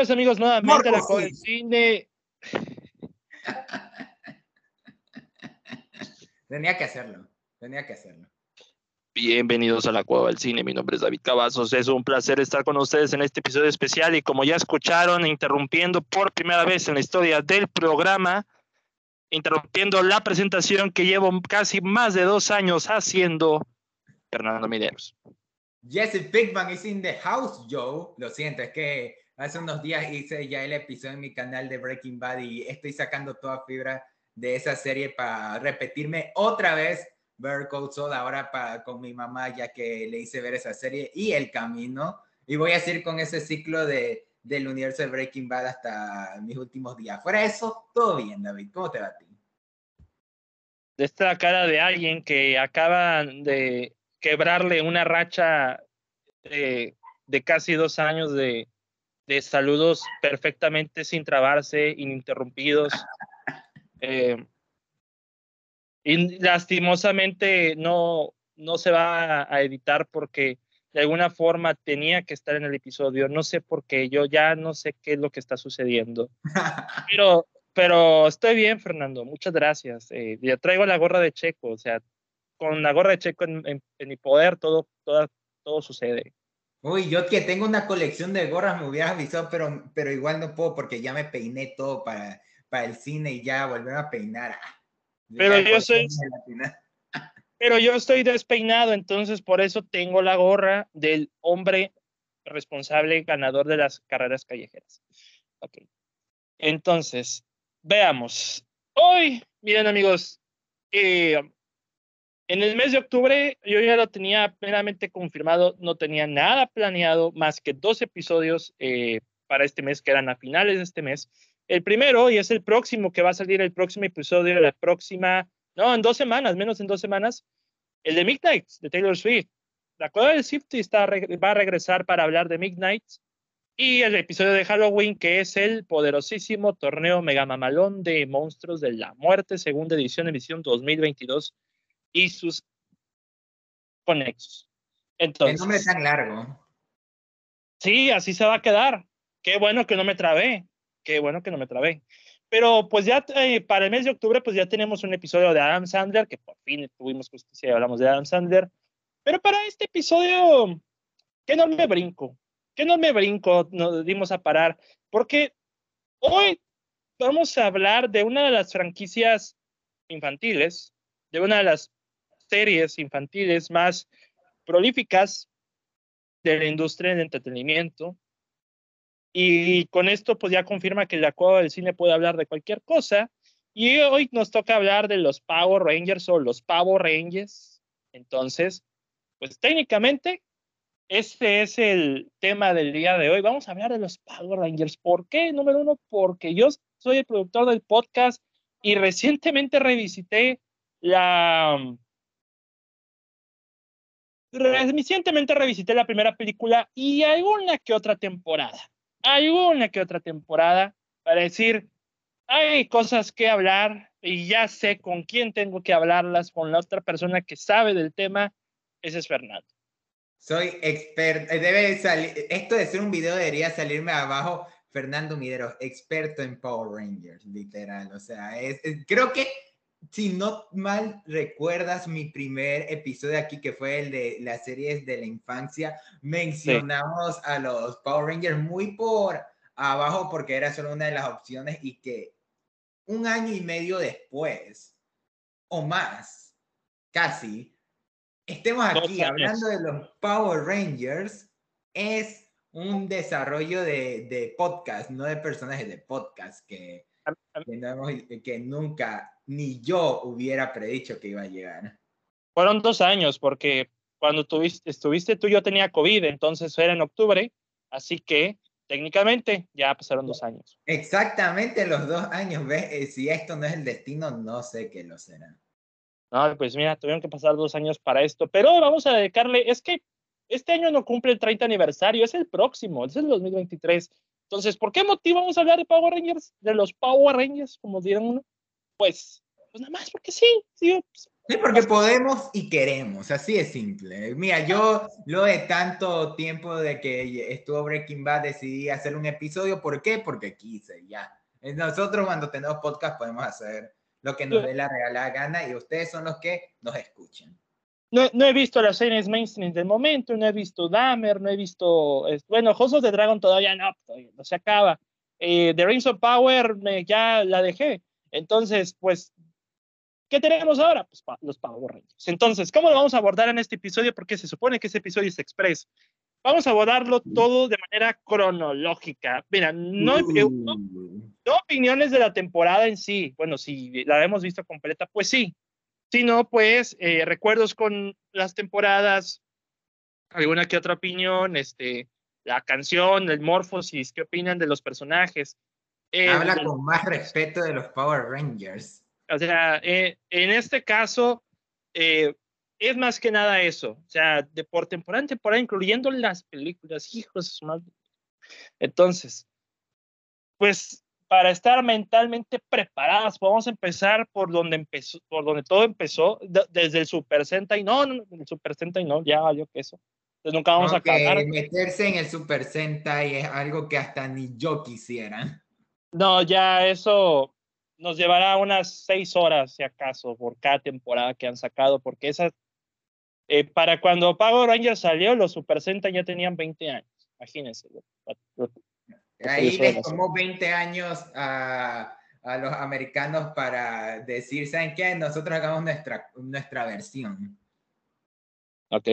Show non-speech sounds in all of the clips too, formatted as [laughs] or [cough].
Bienvenidos amigos nuevamente a la Cueva del Cine. Tenía que hacerlo, tenía que hacerlo. Bienvenidos a la Cueva del Cine, mi nombre es David Cavazos, es un placer estar con ustedes en este episodio especial y como ya escucharon, interrumpiendo por primera vez en la historia del programa, interrumpiendo la presentación que llevo casi más de dos años haciendo, Fernando Mideros. Jesse Pinkman is in the house, Joe. Lo siento, es que hace unos días hice ya el episodio en mi canal de Breaking Bad y estoy sacando toda fibra de esa serie para repetirme otra vez Bear Code Soul ahora para, con mi mamá ya que le hice ver esa serie y El Camino y voy a seguir con ese ciclo de, del universo de Breaking Bad hasta mis últimos días. Fuera eso, todo bien, David. ¿Cómo te va a ti? De esta cara de alguien que acaba de quebrarle una racha de, de casi dos años de, de, saludos perfectamente sin trabarse, ininterrumpidos. Eh, y lastimosamente no, no se va a, editar porque de alguna forma tenía que estar en el episodio. No sé por qué, yo ya no sé qué es lo que está sucediendo. [laughs] Pero, pero estoy bien, Fernando, muchas gracias. Eh, ya traigo la gorra de Checo, o sea, con la gorra de Checo en, mi poder, todo, todo, todo sucede. Uy, yo que tengo una colección de gorras me hubieras avisado, pero, pero igual no puedo porque ya me peiné todo para, para el cine y ya volver a peinar. Pero yo soy... Pero yo estoy despeinado, entonces por eso tengo la gorra del hombre responsable ganador de las carreras callejeras. Ok. Entonces, veamos. Hoy, miren amigos, eh, en el mes de octubre yo ya lo tenía plenamente confirmado, no tenía nada planeado más que dos episodios eh, para este mes que eran a finales de este mes. El primero, y es el próximo que va a salir el próximo episodio, la próxima, no, en dos semanas, menos en dos semanas, el de Midnight de Taylor Swift. La Cueva del Swift está, va a regresar para hablar de Midnight y el episodio de Halloween, que es el poderosísimo torneo Mega Mamalón de Monstruos de la Muerte, segunda edición, edición 2022 y sus conexos. Entonces, El nombre tan largo. Sí, así se va a quedar. Qué bueno que no me trabé. Qué bueno que no me trabé. Pero pues ya eh, para el mes de octubre pues ya tenemos un episodio de Adam Sandler, que por fin tuvimos justicia y hablamos de Adam Sandler. Pero para este episodio, qué me brinco, qué me brinco nos dimos a parar, porque hoy vamos a hablar de una de las franquicias infantiles, de una de las series infantiles más prolíficas de la industria del entretenimiento. Y con esto, pues ya confirma que la cueva del cine puede hablar de cualquier cosa. Y hoy nos toca hablar de los Power Rangers o los Power Rangers. Entonces, pues técnicamente, este es el tema del día de hoy. Vamos a hablar de los Power Rangers. ¿Por qué? Número uno, porque yo soy el productor del podcast y recientemente revisité la, Recientemente revisité la primera película y alguna que otra temporada. Alguna que otra temporada para decir, hay cosas que hablar y ya sé con quién tengo que hablarlas, con la otra persona que sabe del tema, ese es Fernando. Soy experto, eh, debe salir, esto de ser un video debería salirme abajo, Fernando Midero, experto en Power Rangers, literal, o sea, es creo que si no mal recuerdas mi primer episodio aquí, que fue el de las series de la infancia, mencionamos a los Power Rangers muy por abajo porque era solo una de las opciones y que un año y medio después, o más, casi, estemos aquí hablando de los Power Rangers, es un desarrollo de, de podcast, no de personajes de podcast, que, que, que nunca ni yo hubiera predicho que iba a llegar. Fueron dos años, porque cuando tuviste, estuviste tú, yo tenía COVID, entonces era en octubre, así que técnicamente ya pasaron dos años. Exactamente los dos años, ¿ves? Eh, si esto no es el destino, no sé qué lo será. No, pues mira, tuvieron que pasar dos años para esto, pero vamos a dedicarle, es que este año no cumple el 30 aniversario, es el próximo, es el 2023. Entonces, ¿por qué motivo vamos a hablar de Power Rangers? De los Power Rangers, como dirán uno pues, pues nada más porque sí, sí, pues, Sí, porque podemos y queremos, así es simple. Mira, yo lo de tanto tiempo de que estuvo Breaking Bad decidí hacer un episodio, ¿por qué? Porque quise, ya. Nosotros cuando tenemos podcast podemos hacer lo que nos dé la real gana y ustedes son los que nos escuchan. No, no, he visto las series mainstream del momento, no he visto Dahmer, no he visto, bueno, of the Dragon todavía no, no se acaba. Eh, the Rings of Power me, ya la dejé. Entonces, pues, ¿qué tenemos ahora? Pues los Power Rangers. Entonces, ¿cómo lo vamos a abordar en este episodio? Porque se supone que ese episodio es express. Vamos a abordarlo todo de manera cronológica. Mira, no, no, no opiniones de la temporada en sí. Bueno, si la hemos visto completa, pues sí, sino pues eh, recuerdos con las temporadas, alguna que otra opinión, este, la canción, el morfosis, qué opinan de los personajes. Eh, Habla con más respeto de los Power Rangers. O sea, eh, en este caso, es más que nada eso. O sea, de por temporada en temporada, incluyendo las películas, hijos de Entonces, pues para estar mentalmente preparadas, podemos empezar por donde empezó, por donde todo empezó, desde el Super Sentai. No, no, el Super Sentai no, ya valió queso. Entonces nunca vamos a acabar. Meterse en el Super Sentai es algo que hasta ni yo quisiera. No, ya eso nos llevará unas seis horas, si acaso, por cada temporada que han sacado, porque esas, eh, para cuando Power Rangers salió, los Super Sentai ya tenían 20 años, imagínense. Ahí les tomó 20 años a, a, los americanos para decir, ¿saben qué? Nosotros hagamos nuestra, nuestra versión. Ok.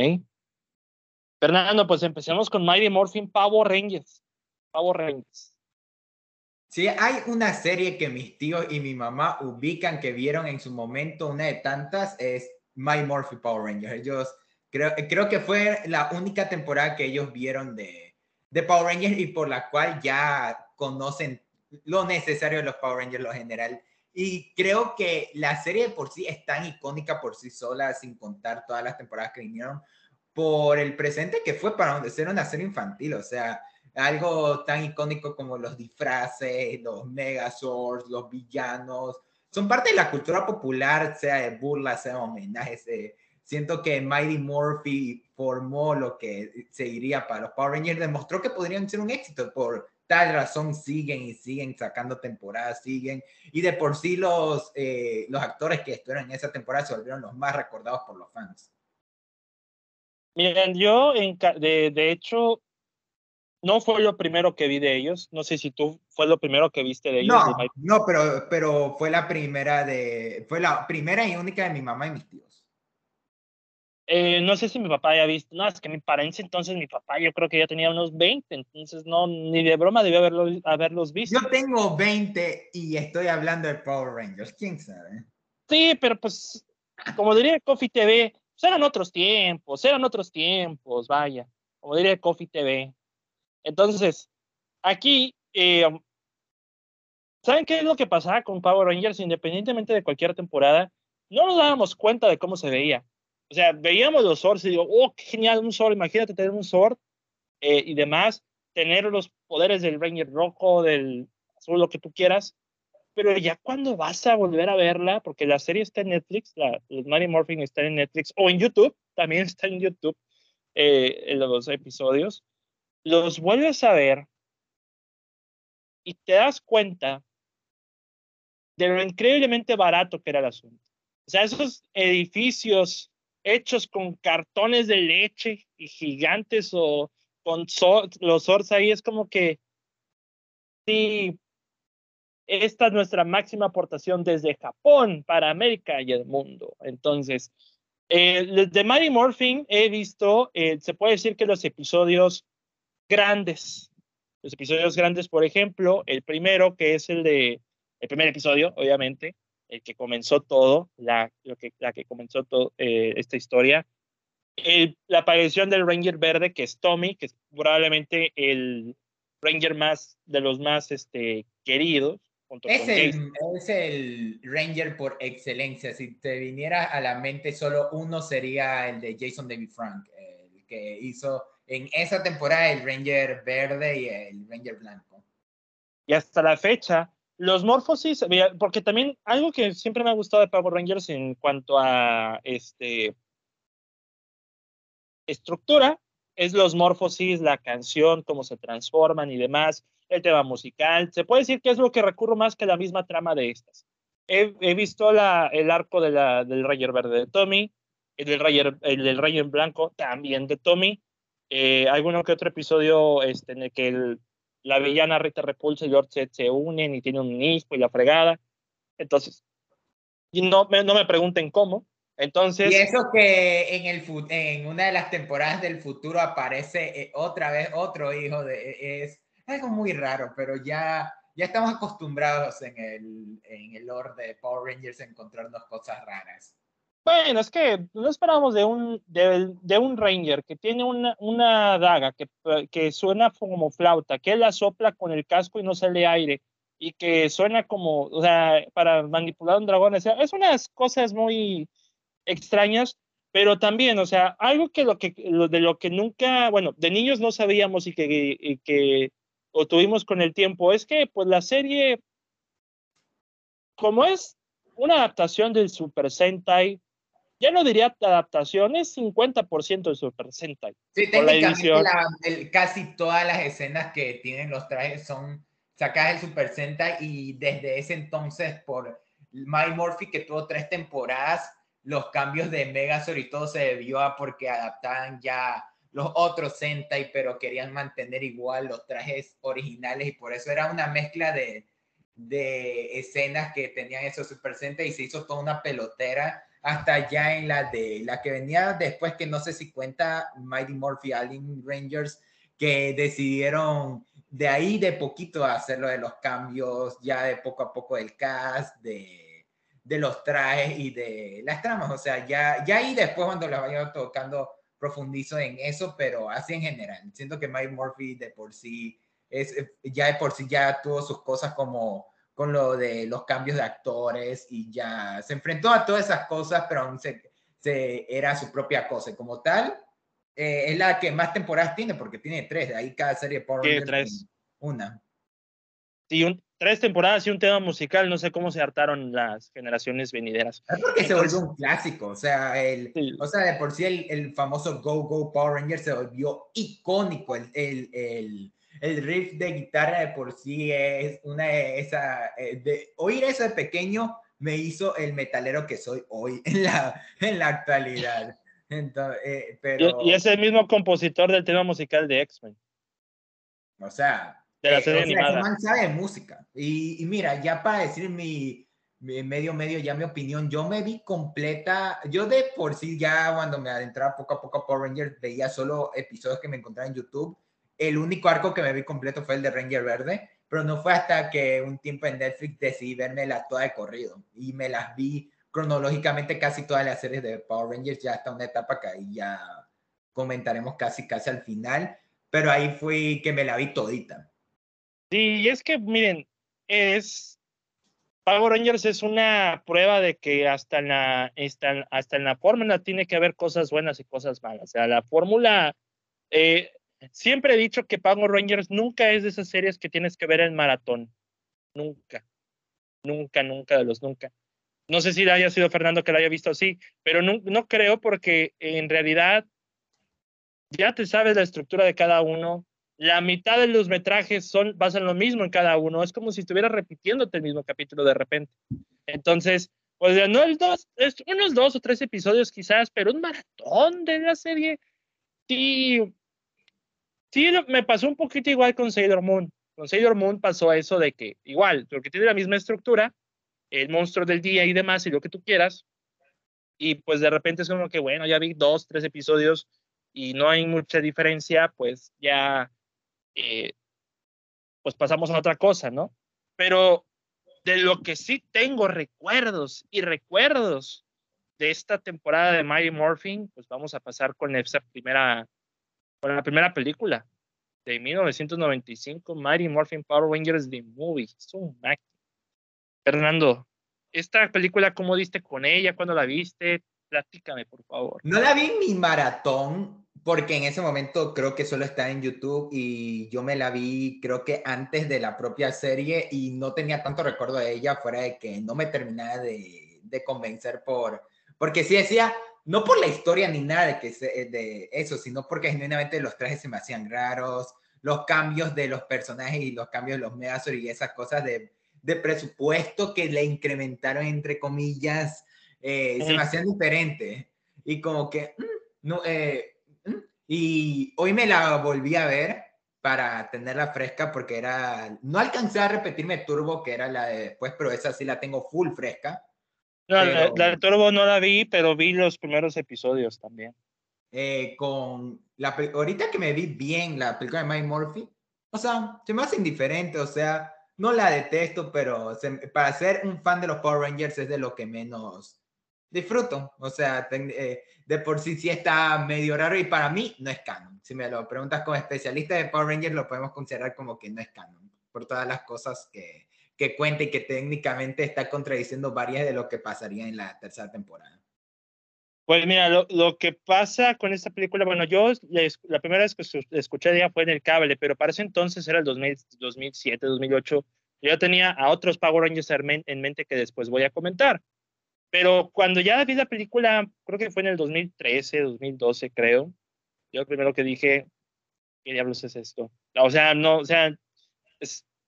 Fernando, pues empecemos con Mighty Morphin Power Rangers. Power Rangers. Sí, hay una serie que mis tíos y mi mamá ubican que vieron en su momento, una de tantas, es Mighty Morphin Power Rangers. Ellos, creo, creo que fue la única temporada que ellos vieron de, de Power Rangers y por la cual ya conocen lo necesario de los Power Rangers, lo general. Y creo que la serie por sí es tan icónica por sí sola, sin contar todas las temporadas que vinieron, por el presente que fue para ser una serie infantil, o sea, algo tan icónico como los disfraces, los Megazords, los villanos, son parte de la cultura popular, sea de burlas, sea de homenajes, de siento que Mighty Morphy formó lo que seguiría para los Power Rangers, demostró que podrían ser un éxito, por tal razón siguen y siguen sacando temporadas, siguen, y de por sí los, eh, los actores que estuvieron en esa temporada se volvieron los más recordados por los fans. Miren, yo de, de hecho no fue lo primero que vi de ellos. No sé si tú fue lo primero que viste de ellos. No, no, pero, pero fue la primera de, fue la primera y única de mi mamá y mis tíos. Eh, no sé si mi papá haya visto, no, es que mi parencia entonces, mi papá yo creo que ya tenía unos 20, entonces no, ni de broma debió haberlos, haberlos visto. Yo tengo 20 y estoy hablando de Power Rangers, quién sabe. Sí, pero pues, como diría Coffee TV, pues eran otros tiempos, eran otros tiempos, vaya, como diría Coffee TV. Entonces, aquí, eh, ¿saben qué es lo que pasaba con Power Rangers? Independientemente de cualquier temporada, no nos dábamos cuenta de cómo se veía o sea, veíamos los swords y digo, oh, qué genial, un sword, imagínate tener un sword eh, y demás, tener los poderes del Ranger rojo, del azul, lo que tú quieras, pero ya cuando vas a volver a verla, porque la serie está en Netflix, la, los Mighty Morphin está en Netflix, o en YouTube, también está en YouTube, eh, en los episodios, los vuelves a ver y te das cuenta de lo increíblemente barato que era el asunto. O sea, esos edificios hechos con cartones de leche y gigantes o con los swords ahí, es como que sí, esta es nuestra máxima aportación desde Japón para América y el mundo. Entonces, eh, de Mighty Morphin he visto, eh, se puede decir que los episodios grandes, los episodios grandes, por ejemplo, el primero que es el de, el primer episodio, obviamente, el que comenzó todo, la, lo que, la que comenzó todo, eh, esta historia. la aparición del Ranger Verde, que es Tommy, que es probablemente el Ranger más de los más este, queridos. es, el, es el Ranger por excelencia. Si te viniera a la mente, solo uno sería el de Jason David Frank, el que hizo en esa temporada el Ranger Verde y el Ranger Blanco. Y hasta la fecha, los Morphosis, porque también algo que siempre me ha gustado de Power Rangers en cuanto a este estructura es los Morphosis, la canción, cómo se transforman y demás, el tema musical. Se puede decir que es lo que recurro más que la misma trama de estas. He, visto el arco del Ranger Verde de Tommy, el del Ranger, el del Ranger Blanco también de Tommy. Eh, alguno que otro episodio este, en el que la villana Rita Repulsa y Lord Zed se unen y tienen un hijo y la fregada. Entonces, no, no me pregunten cómo. Entonces. Y eso que en, el, en una de las temporadas del futuro aparece eh, otra vez otro hijo de. E, es algo muy raro, pero ya, ya estamos acostumbrados en el, en el lore de Power Rangers a encontrarnos cosas raras. Bueno, es que no esperábamos de un, de, un Ranger que tiene una, una daga que, que suena como flauta, que la sopla con el casco y no sale aire, y que suena como, o sea, para manipular un dragón. Es unas cosas muy extrañas, pero también, o sea, algo que, lo que de lo que nunca, bueno, de niños no sabíamos y que, y que tuvimos con el tiempo, es que pues la serie, como es una adaptación del Super Sentai, ya no diría adaptación, es 50% de Super Sentai. Sí, técnicamente casi todas las escenas que tienen los trajes son sacadas del Super Sentai y desde ese entonces por My Morphy que tuvo tres temporadas, los cambios de Megazord y todo se debió a porque adaptaban ya los otros Sentai, pero querían mantener igual los trajes originales y por eso era una mezcla de, de escenas que tenían esos Super Sentai y se hizo toda una pelotera hasta ya en la de la que venía después, que no sé si cuenta Mighty Morphy Alien Rangers, que decidieron de ahí de poquito hacerlo de los cambios, ya de poco a poco del cast, de, de los trajes y de las tramas. O sea, ya, ya ahí después cuando la vaya tocando profundizo en eso, pero así en general. Siento que Mighty Morphy de por sí es, ya de por sí ya tuvo sus cosas como con lo de los cambios de actores y ya se enfrentó a todas esas cosas, pero aún se, era su propia cosa. como tal, eh, es la que más temporadas tiene, porque tiene tres, de ahí cada serie por tres. Una. Sí, un, tres temporadas y un tema musical, no sé cómo se hartaron las generaciones venideras. Es porque se volvió un clásico, o sea, el, o sea, de por sí el, el, famoso Go Go Power Ranger se volvió icónico, el, el, el el riff de guitarra de por sí es una esa eh, de oír eso de pequeño me hizo el metalero que soy hoy [laughs] en la en la actualidad. Entonces, eh, pero, y, es el mismo compositor del tema musical de X-Men. O sea de la eh, serie animada. sabe música. Y, y, mira ya para decir mi, mi, medio medio ya mi opinión yo me vi completa yo de por sí ya cuando me adentraba poco a poco a Power Rangers veía solo episodios que me encontraba en YouTube el único arco que me vi completo fue el de Ranger Verde, pero no fue hasta que un tiempo en Netflix decidí verme la toda de corrido y me las vi cronológicamente casi todas las series de Power Rangers ya hasta una etapa que ahí ya comentaremos casi casi al final, pero ahí fui que me la vi todita. Sí, y es que miren, es Power Rangers es una prueba de que hasta en la, hasta, en la fórmula tiene que haber cosas buenas y cosas malas. O sea, la fórmula, eh, Siempre he dicho que Power Rangers nunca es de esas series que tienes que ver en maratón. Nunca. Nunca, nunca de los nunca. No sé si haya sido Fernando que lo haya visto así, pero no, no creo porque en realidad ya te sabes la estructura de cada uno. La mitad de los metrajes son, basan lo mismo en cada uno. Es como si estuvieras repitiéndote el mismo capítulo de repente. Entonces, pues no el dos, es unos dos o tres episodios quizás, pero un maratón de la serie. Sí, Sí, me pasó un poquito igual con Sailor Moon. Con Sailor Moon pasó eso de que, igual, porque tiene la misma estructura, el monstruo del día y demás, y lo que tú quieras, y pues de repente es como que, bueno, ya vi dos, tres episodios y no hay mucha diferencia, pues ya, eh, pues pasamos a otra cosa, ¿no? Pero de lo que sí tengo recuerdos y recuerdos de esta temporada de Mighty Morphin, pues vamos a pasar con esa primera para la primera película de 1995, Mighty Morphin Power Rangers The Movie. Es un Fernando, esta película, ¿cómo diste con ella? ¿Cuándo la viste? Platícame, por favor. No la vi en mi maratón porque en ese momento creo que solo está en YouTube y yo me la vi creo que antes de la propia serie y no tenía tanto recuerdo de ella fuera de que no me terminaba de, de convencer por, porque sí decía, no por la historia ni nada de, que de eso, sino porque genuinamente los trajes se me hacían raros, los cambios de los personajes y los cambios de los Megazord y esas cosas de, de presupuesto que le incrementaron entre comillas, eh, se me hacían diferentes. Y como que, mm, no, eh, y hoy me la volví a ver para tenerla fresca porque era, no alcancé a repetirme Turbo, que era la de después, pero esa sí la tengo full fresca. No, la, de Turbo no la vi, pero vi los primeros episodios también. Eh, con la ahorita que me vi bien la película de Mike Murphy, o sea, se me hace indiferente, o sea, no la detesto, pero para ser un fan de los Power Rangers es de lo que menos disfruto. O sea, eh, de por sí sí está medio raro y para mí no es canon. Si me lo preguntas como especialista de Power Rangers, lo podemos considerar como que no es canon, por todas las cosas que, que cuenta y que técnicamente está contradiciendo varias de lo que pasaría en la tercera temporada. Pues mira, lo, lo, que pasa con esta película, bueno, yo la primera vez que escuché de ella fue en el cable, pero para ese entonces era el 2007, 2008. Yo tenía a otros Power Rangers en mente que después voy a comentar. Pero cuando ya vi la película, creo que fue en el 2013, 2012, creo, yo primero que dije, ¿qué diablos es esto? O sea, no, o sea,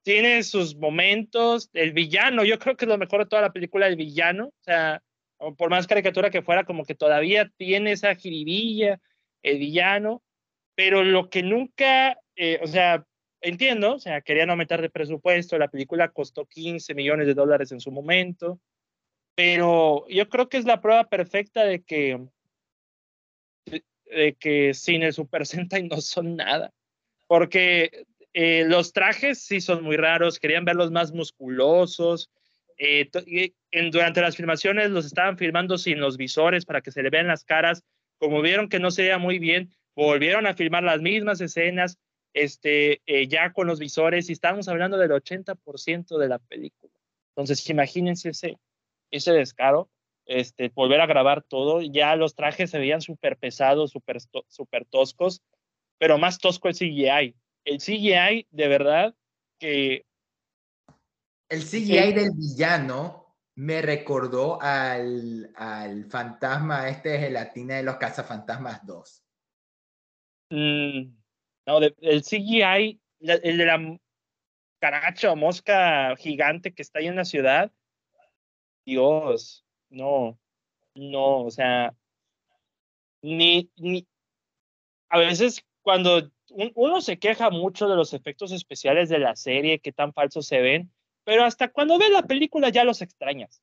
tiene sus momentos, el villano, yo creo que es lo mejor de toda la película, el villano, o sea, por más caricatura que fuera, como que todavía tiene esa jiribilla, el villano, pero lo que nunca, eh, o sea, entiendo, o sea, querían aumentar de presupuesto, la película costó 15 millones de dólares en su momento, pero yo creo que es la prueba perfecta de que, de, que sin el Super [laughs] Sentai no son nada. Porque eh, los trajes sí son muy raros, querían verlos más musculosos. Eh, en, durante las filmaciones los estaban filmando sin los visores para que se le vean las caras. Como vieron que no se veía muy bien, volvieron a filmar las mismas escenas este, eh, ya con los visores y estábamos hablando del 80% de la película. Entonces, imagínense ese, ese descaro, este, volver a grabar todo. Ya los trajes se veían súper pesados, súper super toscos, pero más tosco el CGI. El CGI, de verdad, que... El CGI del villano me recordó al, al fantasma este de gelatina de los cazafantasmas 2. Mm, no, el CGI, el de la caracha o mosca gigante que está ahí en la ciudad, Dios, no, no, o sea, ni, ni, a veces cuando uno se queja mucho de los efectos especiales de la serie, que tan falsos se ven, pero hasta cuando ves la película ya los extrañas.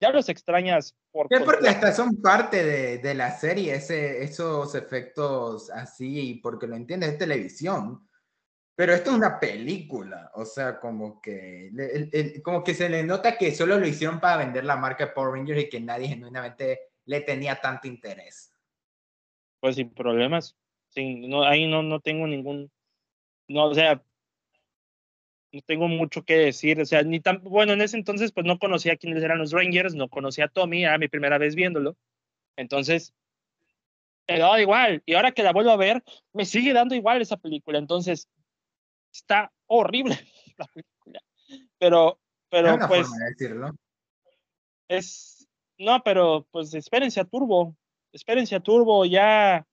Ya los extrañas por... porque hasta son parte de, de la serie, ese, esos efectos así, porque lo entiendes, es televisión. Pero esto es una película, o sea, como que, como que se le nota que solo lo hicieron para vender la marca Power Rangers y que nadie genuinamente le tenía tanto interés. Pues sin problemas, sin, no, ahí no, no tengo ningún, no, o sea, no tengo mucho que decir, o sea, ni tan, bueno, en ese entonces pues no conocía quiénes eran los Rangers, no conocía a Tommy, era mi primera vez viéndolo, entonces, me daba igual, y ahora que la vuelvo a ver, me sigue dando igual esa película, entonces, está horrible [laughs] la película. Pero, pero pues. decirlo. Es. No, pero pues espérense a Turbo. Espérense a Turbo, ya.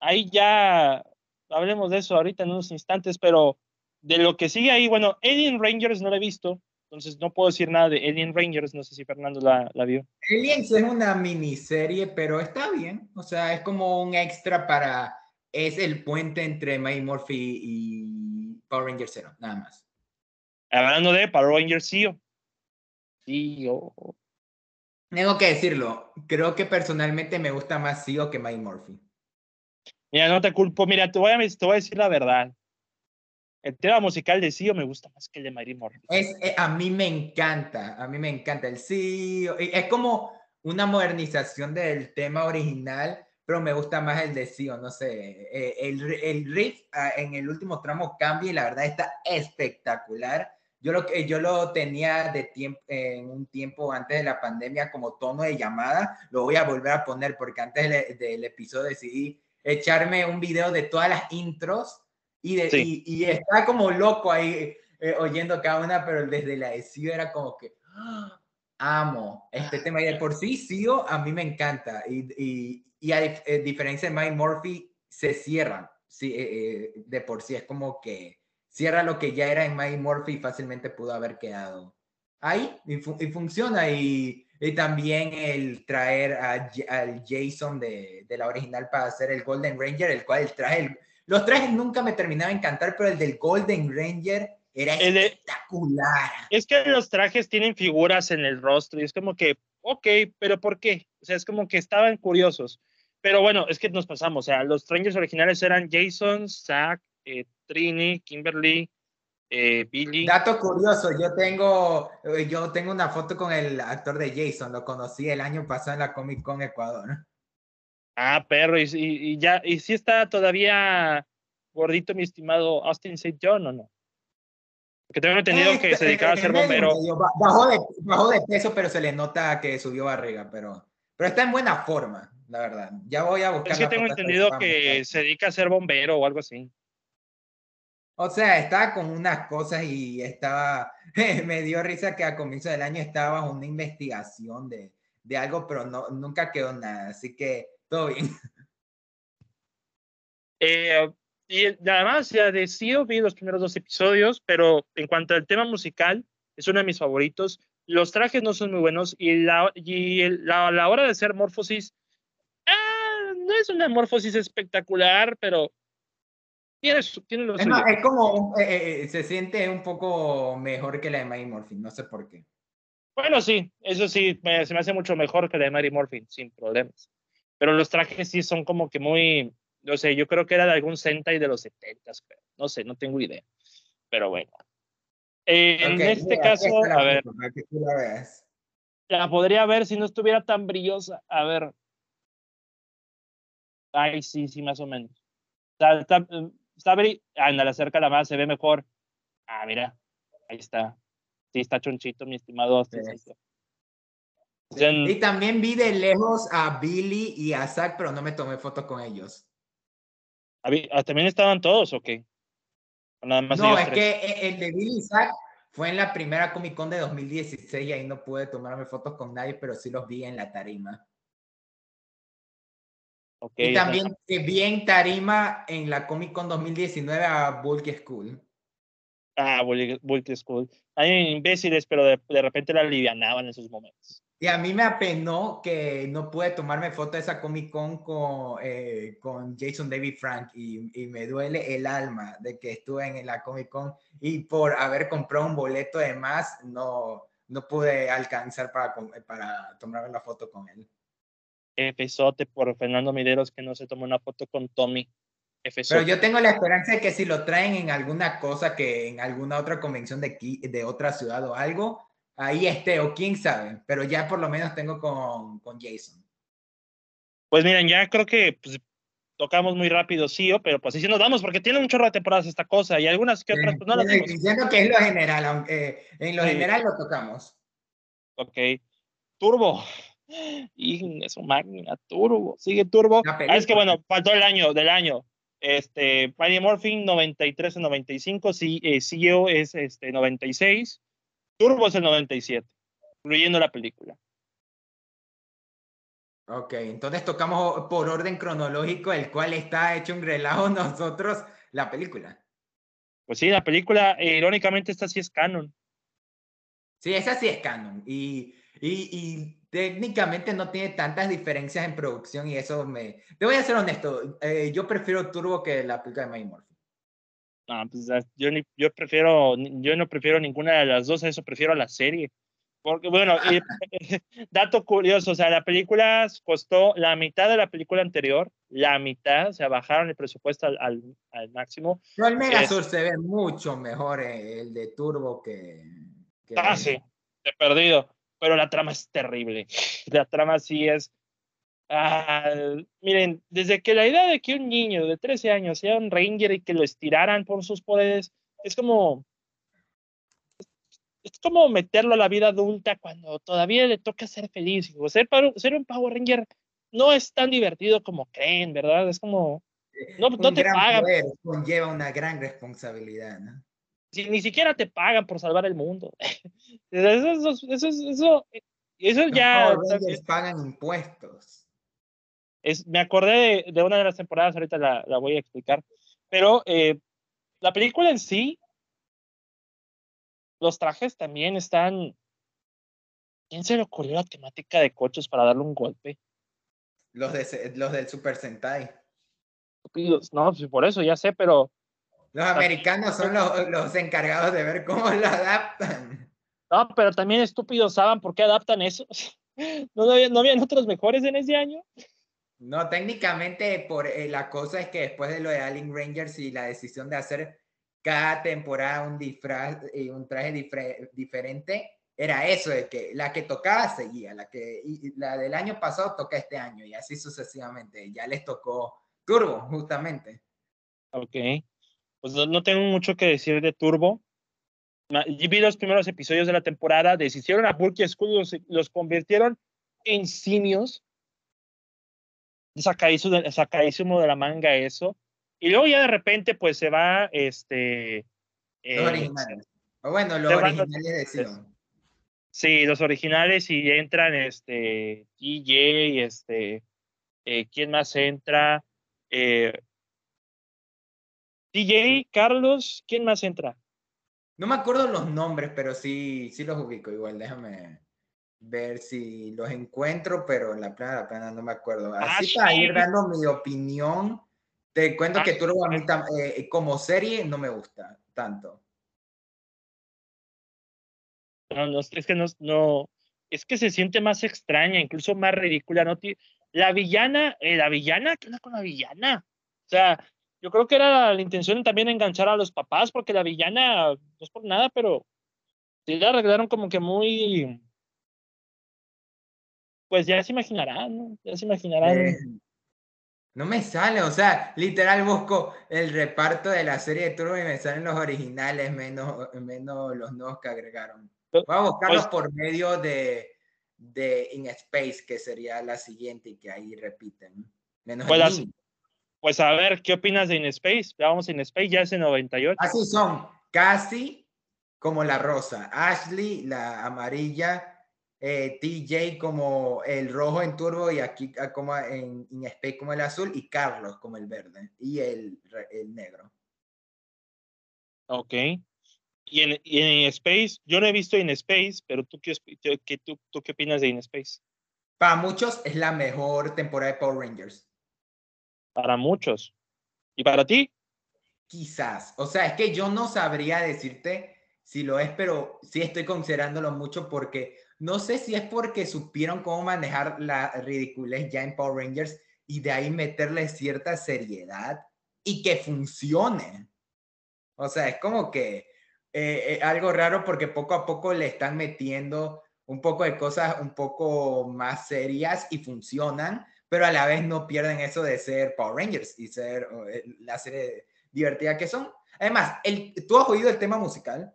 Ahí ya. Hablemos de eso ahorita en unos instantes, pero de lo que sigue ahí, bueno, Alien Rangers no la he visto, entonces no puedo decir nada de Alien Rangers, no sé si Fernando la, la vio. Aliens es una miniserie, pero está bien, o sea, es como un extra para, es el puente entre May Murphy y Power Rangers Zero, nada más. Hablando de Power Rangers Zero. Zero. Tengo que decirlo, creo que personalmente me gusta más Zio que Mike Murphy. Mira, no te culpo, mira, te voy a, te voy a decir la verdad. El tema musical de Zio me gusta más que el de Mary Murphy. Es, eh, a mí me encanta, a mí me encanta el Zio. Es como una modernización del tema original, pero me gusta más el de Sio, no sé, eh, el, el riff ah, en el último tramo cambia y la verdad está espectacular. Yo lo, yo lo tenía de tiempo, en un tiempo antes de la pandemia como tono de llamada, lo voy a volver a poner porque antes del, episodio decidí echarme un video de todas las intros y, de, y, y estaba como loco ahí eh, oyendo cada una, pero desde la de era como que ¡ah! amo este tema y de por sí Sio a mí me encanta. Y, y, y a, eh, diferencia de Mike Murphy se cierran. Sí, eh, de por sí es como que cierra lo que ya era en Mike Murphy y fácilmente pudo haber quedado ahí y, y funciona. Y, y, también el traer a, al Jason de, de, la original para hacer el Golden Ranger el cual el traje los trajes nunca me terminaba de encantar pero el del Golden Ranger era espectacular. Es que los trajes tienen figuras en el rostro y es como que, ok, pero ¿por qué? O sea, es como que estaban curiosos. Pero bueno, es que nos pasamos. O sea, los Rangers originales eran Jason, Zack, eh, Trini, Kimberly, eh, Billy. Dato curioso, yo tengo, eh, yo tengo una foto con el actor de Jason, lo conocí el año pasado en la Comic Con Ecuador. Ah, perro, y, y, ya, y si está todavía gordito mi estimado Austin St. John o no? Que tengo entendido que se dedicaba a ser bombero. Bajó de, bajó de, peso, pero se le nota que subió barriga, pero, pero está en buena forma, la verdad. Ya voy a buscar. Es que tengo entendido que se dedica a ser bombero o algo así. O sea, estaba con unas cosas y estaba, [laughs] me dio risa que a comienzo del año estaba bajo una investigación de, de algo, pero no, nunca quedó nada, así que todo bien. [laughs] Eh, y además ya de vi los primeros dos episodios, pero en cuanto al tema musical, es uno de mis favoritos. Los trajes no son muy buenos y la, y la, la hora de hacer morfosis, ah, no es una morfosis espectacular, pero tiene, tiene lo es, es como, eh, eh, eh, se siente un poco mejor que la de Mary Morphin, no sé por qué. Bueno, sí, eso sí, se me hace mucho mejor que la de Mary Morphin, sin problemas. Pero los trajes sí son como que muy, no sé, yo creo que era de algún Sentai de los 70, pero no sé, no tengo idea. Pero bueno. en este caso, a ver. La, la podría ver si no estuviera tan brillosa. A ver. Ay, sí, sí, más o menos. Está, está, está Ándale, la más, se ve mejor. Ah, mira, ahí está. Sí, está chonchito, mi estimado. y también vi de lejos a Billy y a Zack, pero no me tomé foto con ellos. Ah, ¿También estaban todos o qué? nada más no, es que e, el de Billy Zack fue en la primera Comic Con de 2016 y ahí no pude tomarme fotos con nadie, pero sí los vi en la tarima. Okay, y también vi en tarima en la Comic Con 2019 a Bulky School. Ah, Bulky School. Hay imbéciles, pero de, de repente la alivianaban en esos momentos. Y a mí me apenó que no pude tomarme foto de esa Comic Con con, eh, con Jason David Frank y, y, me duele el alma de que estuve en la Comic Con y por haber comprado un boleto de más no, no pude alcanzar para, para tomarme la foto con él. Efesote por Fernando Mideros que no se tomó una foto con Tommy. Pero yo tengo la esperanza de que si lo traen en alguna cosa, que en alguna otra convención de, aquí, de otra ciudad o algo, ahí esté, o quién sabe, pero ya por lo menos tengo con, con Jason. Pues miren, ya creo que pues, tocamos muy rápido, sí, pero pues así nos damos, porque tiene un chorro de temporadas esta cosa, y algunas que otras, pues no las tenemos. Diciendo que es lo general, aunque en lo general lo tocamos. Ok. Turbo. Y es máquina, Turbo. Sigue Turbo. Ah, es que bueno, faltó el año, del año. Este, Mighty Morphin 93 en 95, sí, eh, CEO es este, 96. Turbo es el 97, incluyendo la película. Ok, entonces tocamos por orden cronológico, el cual está hecho un relajo [laughs] nosotros, la película. Pues sí, la película, eh, irónicamente, esta sí es canon. Sí, esa sí es canon. Y, y, y, técnicamente no tiene tantas diferencias en producción y eso me... Te voy a ser honesto, eh, yo prefiero Turbo que la película de Mighty no, pues yo, ni, yo prefiero, yo no prefiero ninguna de las dos, eso prefiero la serie. Porque, bueno, [laughs] [laughs] dato curioso, o sea, la película costó la mitad de la película anterior, la mitad, o sea, bajaron el presupuesto al, al, máximo. Pero el Megazord se ve mucho mejor eh, el de Turbo que... que ah, sí, he perdido, pero la trama es terrible. [laughs] La trama sí es Ah, miren, desde que la idea de que un niño de 13 años sea un ranger y que lo estiraran por sus poderes, es como, es como meterlo a la vida adulta cuando todavía le toca ser feliz. ser, ser un Power Ranger no es tan divertido como creen, ¿verdad? Es como, no, no te pagan. Poder conlleva una gran responsabilidad, ¿no? Si ni siquiera te pagan por salvar el mundo. [laughs] eso, eso, eso, eso, eso ya... Los pagan impuestos. Es, me acordé de, de, una de las temporadas, ahorita la, la voy a explicar, pero eh, la película en sí, los trajes también están... ¿Quién se le ocurrió la temática de coches para darle un golpe? Los, de, los del Super Sentai. No, por eso ya sé, pero. Los americanos son los, los encargados de ver cómo lo adaptan. No, pero también estúpidos saben por qué adaptan eso. [laughs] ¿No, había, ¿No habían otros mejores en ese año? No, técnicamente por, eh, la cosa es que después de lo de Alien Rangers y la decisión de hacer cada temporada un disfraz y un traje diferente, era eso, de que la que tocaba seguía, la, que, y la del año pasado toca este año y así sucesivamente. Ya les tocó Turbo, justamente. Ok. Pues no, tengo mucho que decir de Turbo. Vi los primeros episodios de la temporada, deshicieron a Bulky y Skull, los, los, convirtieron en simios. Sacadísimo de, sacadísimo de la manga eso. Y luego ya de repente pues se va este... Eh, originales. O bueno, los originales de Sí, los originales y entran este TJ, este, eh, ¿quién más entra? Eh, DJ, Carlos, ¿quién más entra? No me acuerdo los nombres, pero sí, sí los ubico igual. Déjame ver si los encuentro, pero la plena, la plena no me acuerdo. Así para ir dando mi opinión, te cuento que Turbo a mí eh, como serie no me gusta tanto. No, no, es que no, no, es que se siente más extraña, incluso más ridícula, ¿no? La villana, eh, la villana, ¿qué onda con la villana? O sea, yo creo que era la intención también enganchar a los papás, porque la villana, no es por nada, pero sí la arreglaron como que muy. Pues ya se imaginarán, ¿no? Ya se imaginarán. Eh, no me sale, o sea, literal busco el reparto de la serie de Turbo y me salen los originales, menos, menos los nuevos que agregaron. Voy a buscarlos pues por medio de, de In Space, que sería la siguiente y que ahí repiten. Menos pues, pues a ver, ¿qué opinas de In Space? Vamos In Space, ya es en 98. Así son, casi como la rosa, Ashley la amarilla, eh, TJ como el rojo en turbo y aquí ah, como en In Space como el azul y Carlos como el verde y el, el negro. Ok. Y en, en Space, yo no he visto In Space, pero tú qué, tú qué opinas de In Space? Para muchos es la mejor temporada de Power Rangers. Para muchos. ¿Y para ti? Quizás. O sea, es que yo no sabría decirte si lo es, pero sí estoy considerándolo mucho porque no sé si es porque supieron cómo manejar la ridiculez ya en Power Rangers y de ahí meterle cierta seriedad y que funcione. O sea, es como que eh, eh, algo raro porque poco a poco le están metiendo un poco de cosas un poco más serias y funcionan, pero a la vez no pierden eso de ser Power Rangers y ser eh, la serie divertida que son. Además, el, ¿tú has oído el tema musical?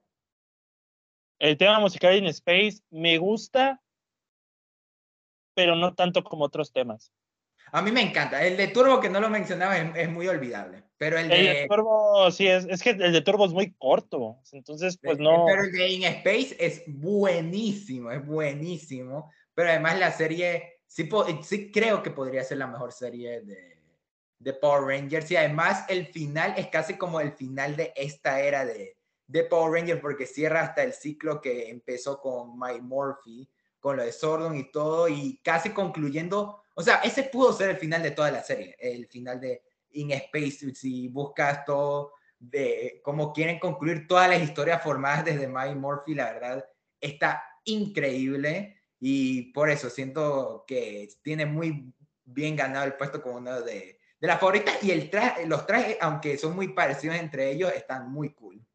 El tema musical en Space me gusta, pero no tanto como otros temas. A mí me encanta. El de Turbo, que no lo mencionaba, es, muy olvidable. Pero el de... Turbo, sí, es, es, que el de Turbo es muy corto. Entonces, pues no. Pero el de In Space es buenísimo, es buenísimo. Pero además la serie, sí, sí creo que podría ser la mejor serie de, de Power Rangers. Y además el final es casi como el final de esta era de, de Power Rangers, porque cierra hasta el ciclo que empezó con Mike Murphy, con lo de Sordon y todo, y casi concluyendo o sea, ese pudo ser el final de toda la serie, el final de In Space, si buscas todo de cómo quieren concluir todas las historias formadas desde Mike Murphy, la verdad, está increíble y por eso siento que tiene muy bien ganado el puesto como uno de, de las favoritas y el los trajes, aunque son muy parecidos entre ellos, están muy cool.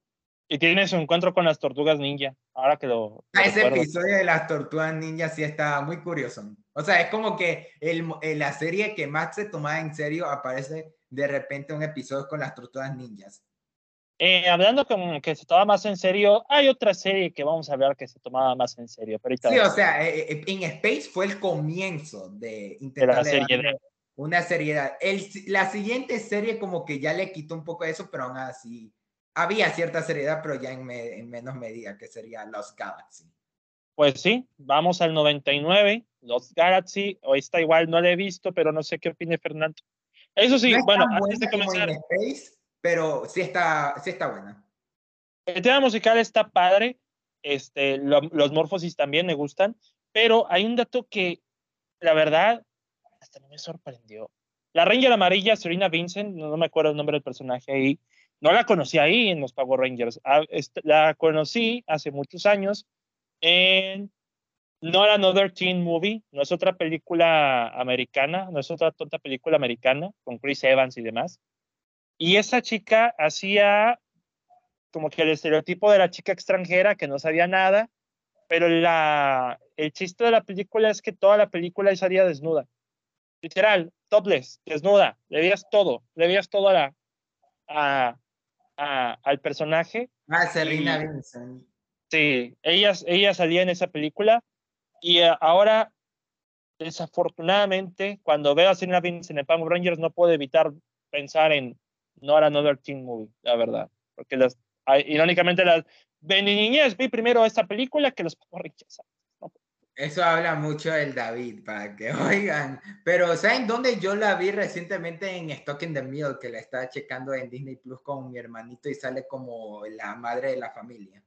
Y tiene su encuentro con las tortugas ninja, ahora que lo... ese episodio de las tortugas ninja sí está muy curioso. O sea, es como que el, la serie que más se tomaba en serio aparece de repente un episodio con las tortugas ninjas. Eh, hablando como que se toma más en serio, hay otra serie que vamos a hablar que se tomaba más en serio. Pero sí, o sea, en Space fue el comienzo de intentar de serie una seriedad. El, la siguiente serie como que ya le quitó un poco eso, pero aún así había cierta seriedad, pero ya en, en menos medida, que sería Los Galaxy. Pues sí, vamos al 99, Los Galaxy, o está igual, no la he visto, pero no sé qué opine Fernando. Eso sí, bueno, antes de comenzar. Space, pero sí está, sí está buena. El tema musical está padre, este, los morfosis también me gustan, pero hay un dato que, la verdad, hasta me sorprendió. La Ranger amarilla, Serena Vincent, no, me acuerdo el nombre del personaje ahí, no la conocí ahí en los Power Rangers. Ah, la conocí hace muchos años en Not Another Teen Movie, no es otra película americana, no es otra tonta película americana con Chris Evans y demás. Y esa chica hacía como que el estereotipo de la chica extranjera que no sabía nada, pero la, el chiste de la película es que toda la película salía desnuda literal, topless, desnuda, le veías todo, le veías todo a a, al personaje. Ah, Serena Vincent. Sí, ella, ella salía en esa película y eh, ahora, desafortunadamente, cuando veo a Serena Vincent en Power Rangers, no puedo evitar pensar en Not Another Teen Movie, la verdad, porque las, irónicamente, las, ven niñez, vi primero esta película que los Power Rangers. Eso habla mucho del David, para que [laughs] oigan. Pero, ¿saben dónde yo la vi recientemente en Stock in the Mill? Que la estaba checando en Disney Plus con mi hermanito y sale como la madre de la familia.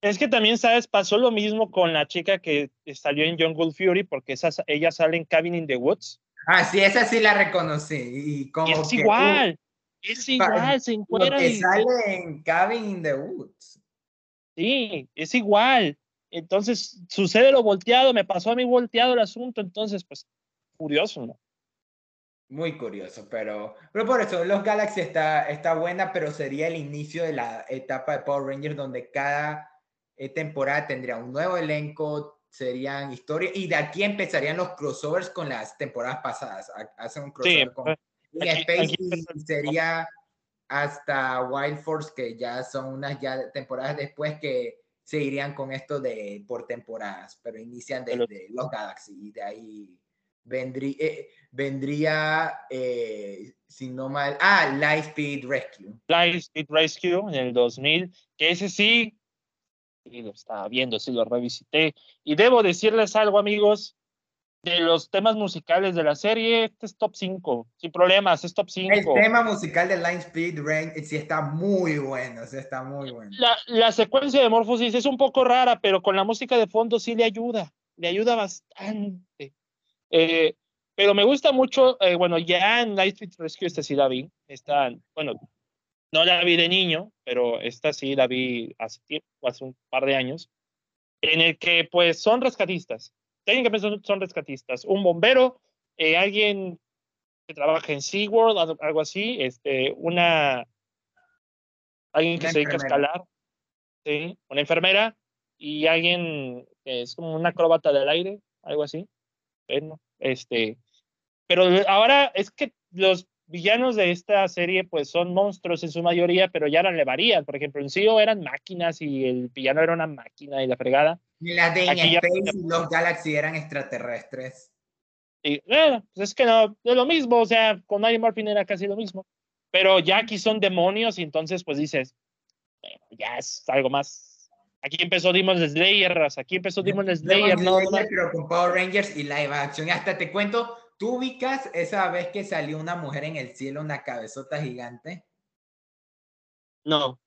Es que también, ¿sabes? Pasó lo mismo con la chica que salió en Jungle Fury, porque esa, ella sale en Cabin in the Woods. Ah, sí, esa sí la reconocí. Y como es igual, es igual, se encuentra. Que sale en Cabin in the Woods. Sí, es igual. Entonces, sucede lo volteado, me pasó a mí volteado el asunto, entonces, pues, curioso, ¿no? Muy curioso, pero, pero por eso, Los Galaxy está, está buena, pero sería el inicio de la etapa de Power Rangers donde cada eh, temporada tendría un nuevo elenco, serían historias, y de aquí empezarían los crossovers con las temporadas pasadas. Hacen un crossover con pues, Space sería hasta Wild Force, que ya son unas ya temporadas después que se irían con esto de por temporadas, pero inician desde los Galaxy y de ahí vendría, eh, vendría eh, si no mal, ah, Lightspeed Rescue. Lightspeed Rescue en el 2000, que ese sí, y lo estaba viendo, sí lo revisité. Y debo decirles algo, amigos, de los temas musicales de la serie, este es top 5, sin problemas, es top 5. El tema musical de Line Speed Rain sí está muy bueno, sí está muy bueno. La, la, secuencia de Morphosis es un poco rara, pero con la música de fondo sí le ayuda, le ayuda bastante. Eh, pero me gusta mucho, eh, bueno, ya en Lightspeed Rescue esta sí la vi, esta, bueno, no la vi de niño, pero esta sí la vi hace tiempo, hace un par de años, en el que pues son rescatistas técnicamente son, son rescatistas. Un bombero, eh, alguien que trabaja en SeaWorld, algo así, este, una, alguien que se dedica a escalar, ¿sí? una enfermera y alguien que es como una acróbata del aire, algo así. Bueno, este, pero ahora es que los villanos de esta serie pues son monstruos en su mayoría, pero ya no le varían. Por ejemplo, en CEO eran máquinas y el villano era una máquina y la fregada. Y las de Space y los Galaxy eran extraterrestres. Y bueno, pues es que no, es lo mismo, o sea, con Mighty Morphin era casi lo mismo. Pero ya aquí son demonios y entonces pues dices, ya es algo más. Aquí empezó Demon Slayer, aquí empezó Demon Slayer, no, Pero con Power Rangers y live action. hasta te cuento, ¿tú ubicas esa vez que salió una mujer en el cielo, una cabezota gigante? No.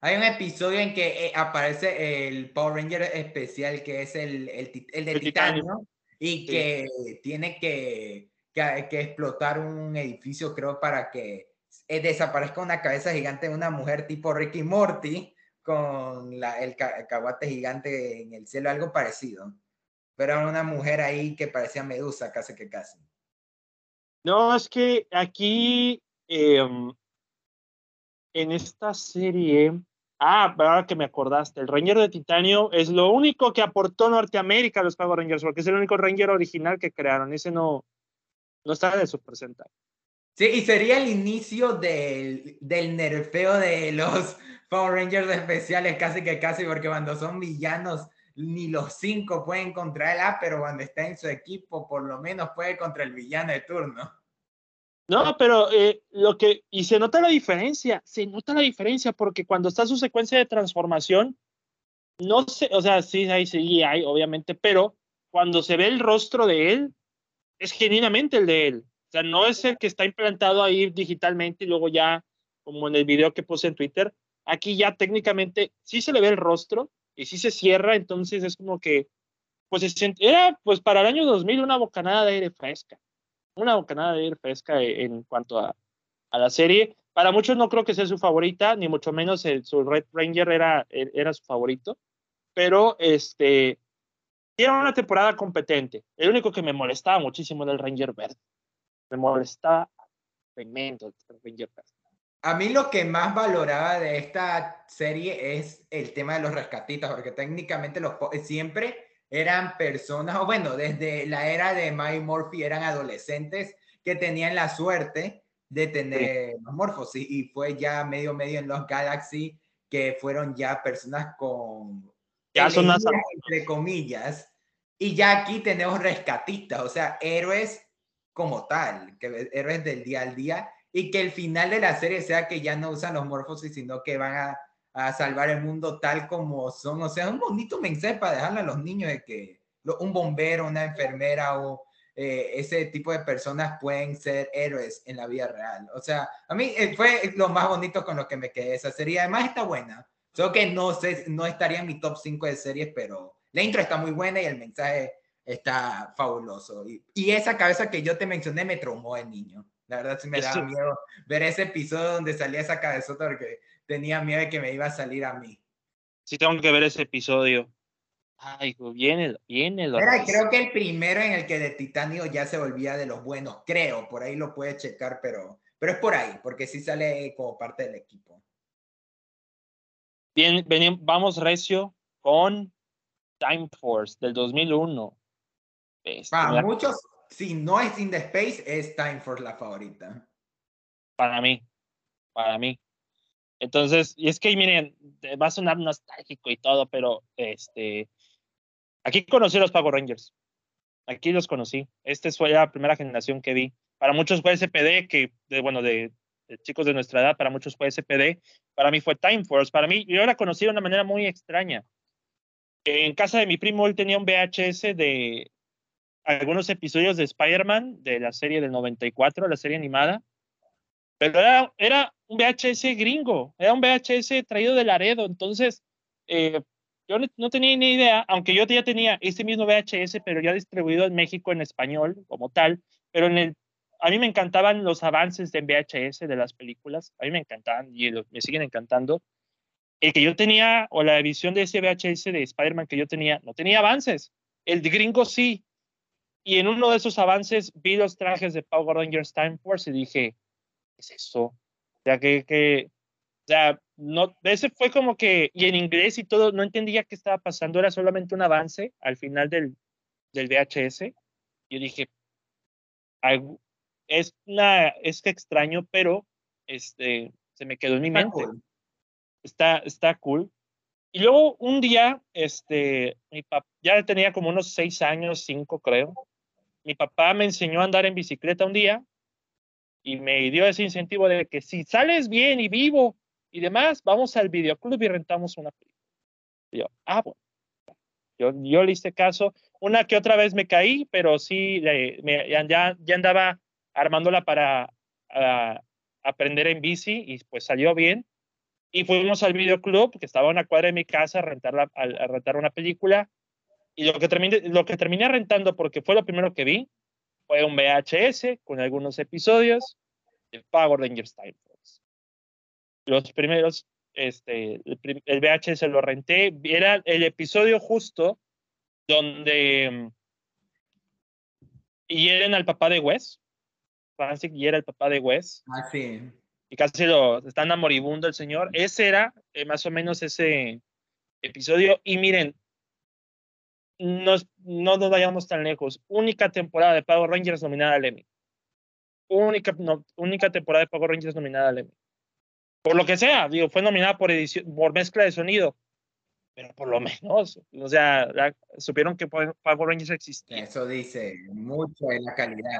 Hay un episodio en que eh, aparece el Power Ranger especial, que es el, el, el de titanio, y que tiene que, que, que, explotar un edificio, creo, para que eh, desaparezca una cabeza gigante de una mujer tipo Ricky Morty con la, el, caguate gigante en el cielo, algo parecido. Pero era una mujer ahí que parecía Medusa, casi que casi. No, es que aquí em, en esta serie, ah, ahora que me acordaste, el Ranger de Titanio es lo único que aportó Norteamérica a los Power Rangers, porque es el único Ranger original que crearon, ese no, no está de Super Sentai. Sí, y sería el inicio del, del nerfeo de los [laughs] Power Rangers especiales, casi que casi, porque cuando son villanos, ni los cinco pueden contra él, pero cuando está en su equipo, por lo menos puede contra el villano de turno. No, pero eh, lo que, y se nota la diferencia, se nota la diferencia, porque cuando está su secuencia de transformación, no sé, o sea, sí hay sí hay, obviamente, pero cuando se ve el rostro de él, es genuinamente el de él. O sea, no es el que está implantado ahí digitalmente y luego ya, como en el video que puse en Twitter, aquí ya técnicamente sí se le ve el rostro y sí se cierra, entonces es como que, pues era pues para el año 2000 una bocanada de aire fresca, una bocanada de aire fresca en cuanto a, a la serie. Para muchos no creo que sea su favorita, ni mucho menos el, su Red Ranger era, era su favorito, pero este, era una temporada competente. El único que me molestaba muchísimo era el Ranger Verde. Me molestaba tremendo el Ranger Verde. A mí lo que más valoraba de esta serie es el tema de los rescatistas, porque técnicamente los siempre eran personas, o bueno, desde la era de Mike Murphy eran adolescentes que tenían la suerte de tener morfos, y fue ya medio medio en los Galaxy que fueron ya personas con ya son entre comillas, y ya aquí tenemos rescatistas, o sea, héroes como tal, que héroes del día al día, y que el final de la serie sea que ya no usan los morfosis, sino que van a, a salvar el mundo tal como son, o sea, un bonito mensaje para dejarle a los niños de que un bombero, una enfermera o eh, ese tipo de personas pueden ser héroes en la vida real. O sea, a mí eh, fue lo más bonito con lo que me quedé esa serie. Además está buena. Solo que no sé, no estaría en mi top 5 de series, pero la intro está muy buena y el mensaje está fabuloso. Y, esa cabeza que yo te mencioné me traumó de niño. La verdad sí me daba miedo ver ese episodio donde salía esa cabezota porque tenía miedo de que me iba a salir a mí. Sí, tengo que ver ese episodio. Ay, viene, viene. Era, creo que el primero en el que de Titanio ya se volvía de los buenos, creo, por ahí lo puedes checar, pero, pero es por ahí, porque sí sale como parte del equipo. Bien, vamos recio con Time Force del 2001. Este, muchos, si no es In the Space, es Time Force la favorita. Para mí, para mí. Entonces, y es que miren, va a sonar nostálgico y todo, pero este, aquí conocí a los Power Rangers. Aquí los conocí. Esta fue la primera generación que vi. Para muchos fue SPD, que, de, bueno, de, chicos de nuestra edad, para muchos fue SPD, para mí fue Time Force, para mí yo la conocí de una manera muy extraña. En casa de mi primo él tenía un VHS de algunos episodios de Spider-Man de la serie del 94, la serie animada, pero era, era un VHS gringo, era un VHS traído de Laredo, entonces eh, yo no tenía ni idea, aunque yo ya tenía este mismo VHS, pero ya distribuido en México en español como tal, pero en el a mí me encantaban los avances de VHS de las películas, a mí me encantaban y me siguen encantando. El que yo tenía, o la visión de ese VHS de Spider-Man que yo tenía, no tenía avances. El de gringo sí. Y en uno de esos avances vi los trajes de Power Rangers Time Force y dije, ¿qué es eso? O sea, que, que o sea, no, ese fue como que, y en inglés y todo, no entendía qué estaba pasando, era solamente un avance al final del, del VHS. Yo dije, es una, es que extraño, pero este, se me quedó en mi mente. Está, está cool. Y luego un día, este, mi papá, ya tenía como unos seis años, cinco creo. Mi papá me enseñó a andar en bicicleta un día y me dio ese incentivo de que si sales bien y vivo y demás, vamos al videoclub y rentamos una película. Yo, ah, bueno. Yo, yo le hice caso. Una que otra vez me caí, pero sí, me, ya, ya andaba armándola para aprender en bici y pues salió bien. Y fuimos al videoclub, que estaba a una cuadra de mi casa, a, rentar, a, rentar una película. Y lo que, terminé, lo que terminé rentando, porque fue lo primero que vi, fue un VHS con algunos episodios de Power Rangers Time Force. Los primeros, este, el, VHS lo renté, era el episodio justo donde hieren al papá de Wes, Francis y era el papá de Wes. Ah, sí. Y casi lo están moribundo el señor. Ese era eh, más o menos ese episodio. Y miren, no nos vayamos tan lejos. Única temporada de Power Rangers nominada al Emmy. única, única temporada de Power Rangers nominada al Emmy. Por lo que sea, digo, fue nominada por, edición, por mezcla de sonido, pero por lo [laughs] menos, o sea, supieron que Power Rangers existía. Eso dice mucho en la calidad.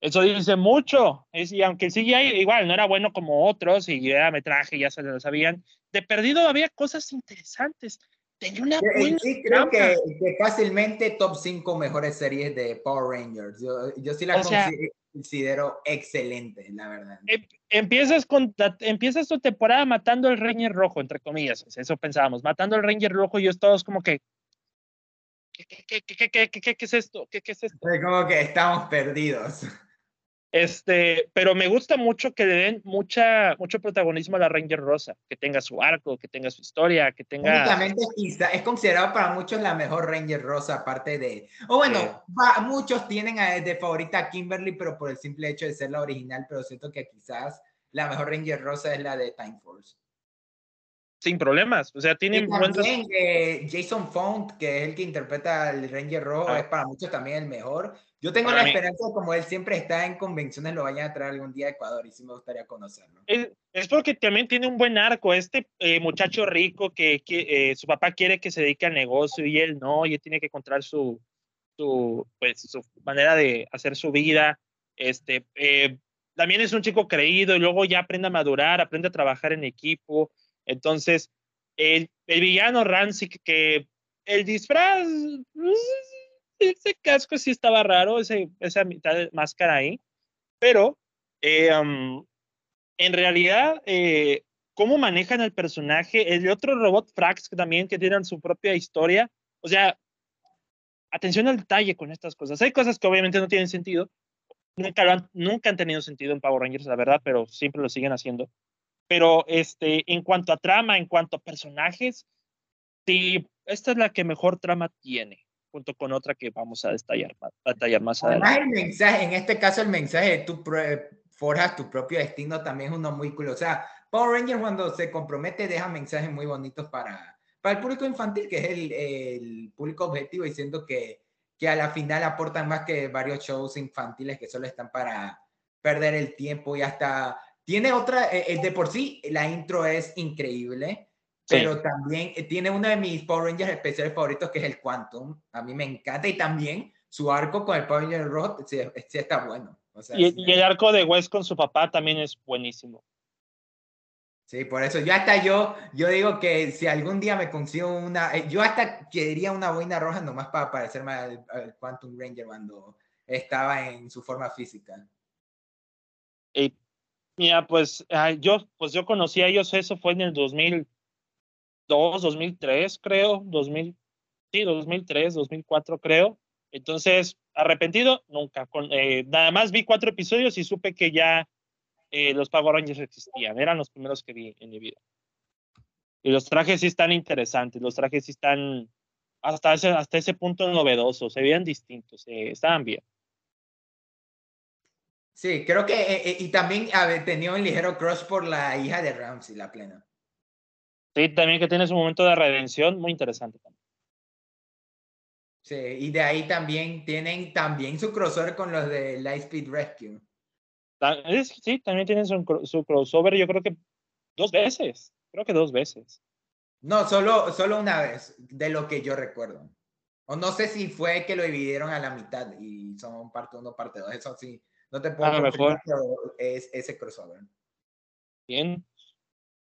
Eso dice mucho. Es, y aunque el CGI igual no era bueno como otros, y era metraje, ya se lo sabían, de perdido había cosas interesantes. Tenía una buena sí, creo que, fácilmente top 5 mejores series de Power Rangers. Yo, yo sí la considero excelente, la verdad. Em, empiezas, con, empiezas tu temporada matando al Ranger Rojo, entre comillas. Eso pensábamos. Matando al Ranger Rojo y es todos como que, ¿Qué, qué, qué, qué, qué, qué, es esto? ¿Qué, qué es esto? Como que estamos perdidos. Este, pero me gusta mucho que le den mucha, mucho protagonismo a la Ranger Rosa, que tenga su arco, que tenga su historia, que tenga... Únicamente es considerado para muchos la mejor Ranger Rosa, aparte de... O bueno, muchos tienen de favorita a Kimberly, pero por el simple hecho de ser la original, pero siento que quizás la mejor Ranger Rosa es la de Time Force. Sin problemas, o sea, tienen también, eh, Jason Font, que es el que interpreta al Ranger Rojo, ah. es para muchos también el mejor. Yo tengo la esperanza de como él siempre está en convenciones, lo vayan a traer algún día a Ecuador y sí me gustaría conocerlo. Es, porque también tiene un buen arco. Este eh, muchacho rico que, que eh, su papá quiere que se dedique al negocio y él no, y él tiene que encontrar su, su, pues, su manera de hacer su vida. Este, eh, también es un chico creído y luego ya aprende a madurar, aprende a trabajar en equipo. Entonces, el, el villano Rancic, que el disfraz ese casco sí estaba raro, ese, esa mitad de máscara ahí, pero eh, en realidad, eh, cómo manejan el personaje, el otro robot Frax también que tienen su propia historia, o sea, atención al detalle con estas cosas. Hay cosas que obviamente no tienen sentido, nunca, han, nunca han tenido sentido en Power Rangers, la verdad, pero siempre lo siguen haciendo. Pero este, en cuanto a trama, en cuanto a personajes, esta es la que mejor trama tiene junto con otra que vamos a detallar, a más adelante. el mensaje, en este caso el mensaje de tú forjas tu propio destino también es uno muy cool. O sea, Power Rangers cuando se compromete deja mensajes muy bonitos para, para el público infantil, que es el, el público objetivo, diciendo que, que a la final aportan más que varios shows infantiles que solo están para perder el tiempo y hasta tiene otra, el eh, de por sí la intro es increíble pero también eh, tiene uno de mis Power Rangers especiales favoritos, que es el Quantum. A mí me encanta y también su arco con el Power Ranger Road sí, está bueno. y, el arco de West con su papá también es buenísimo. Sí, por eso yo hasta yo, yo digo que si algún día me consigo una, eh, yo hasta quería una boina roja nomás para parecerme al, Quantum Ranger cuando estaba en su forma física. Y, mira, pues yo, pues yo conocí a ellos, eso fue en el 2000, 2003, creo, 2000, sí, 2003, 2004, creo. Entonces, arrepentido, nunca. Con, eh, nada más vi cuatro episodios y supe que ya eh, los Power Rangers existían. Eran los primeros que vi en mi vida. Y los trajes sí están interesantes, los trajes sí están hasta ese, hasta ese punto novedosos, se veían distintos, eh, estaban bien. Sí, creo que, y también había tenido un ligero crush por la hija de Ramsey, la plena. Sí, también que tiene su momento de redención muy interesante también. Sí, y de ahí también tienen también su crossover con los de Lightspeed Rescue. Sí, también tienen su, su, crossover, yo creo que dos veces, creo que dos veces. No, solo, solo una vez, de lo que yo recuerdo. O no sé si fue que lo dividieron a la mitad y son parte uno, parte dos. Eso sí, no te puedo decir, es ese crossover. Bien,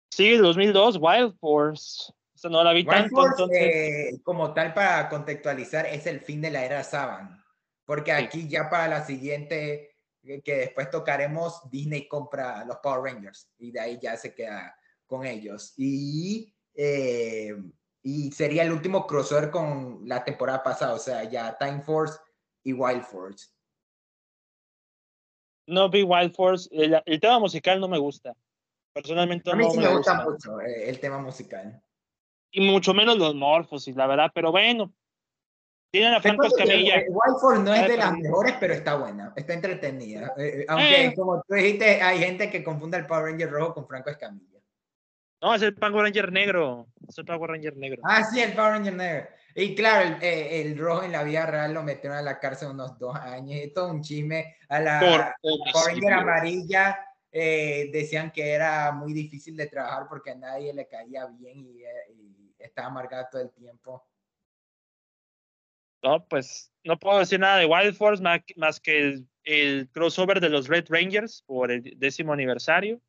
Sí, 2002, Wild Force. no la vi Wild Force, eh, como tal, para contextualizar, es el fin de la era Saban. Porque aquí ya para la siguiente, eh, que después tocaremos, Disney compra los Power Rangers y de ahí ya se queda con ellos. Y, eh, y sería el último crossover con la temporada pasada, o sea, ya Time Force y Wild Force. No vi Wild Force, el tema musical no me gusta. Personalmente a mí sí me, gusta, mucho eh, el tema musical. Y mucho menos los morfos, y la verdad, pero bueno. Tienen a Franco Escamilla. Whiteforce no es de las mejores, pero está buena, está entretenida. Eh, eh, aunque, como tú dijiste, hay gente que confunde el Power Ranger rojo con Franco Escamilla. No, es el Power Ranger negro. Es el Power Ranger negro. Ah, sí, el Power Ranger negro. Y claro, el, eh, el, rojo en la vida real lo metieron a la cárcel unos dos años. Y todo un chisme. A la Power amarilla eh, decían que era muy difícil de trabajar porque a nadie le caía bien y, eh, y estaba amargado todo el tiempo. No, pues no puedo decir nada de Wild Force más, más que el, el, crossover de los Red Rangers por el décimo aniversario.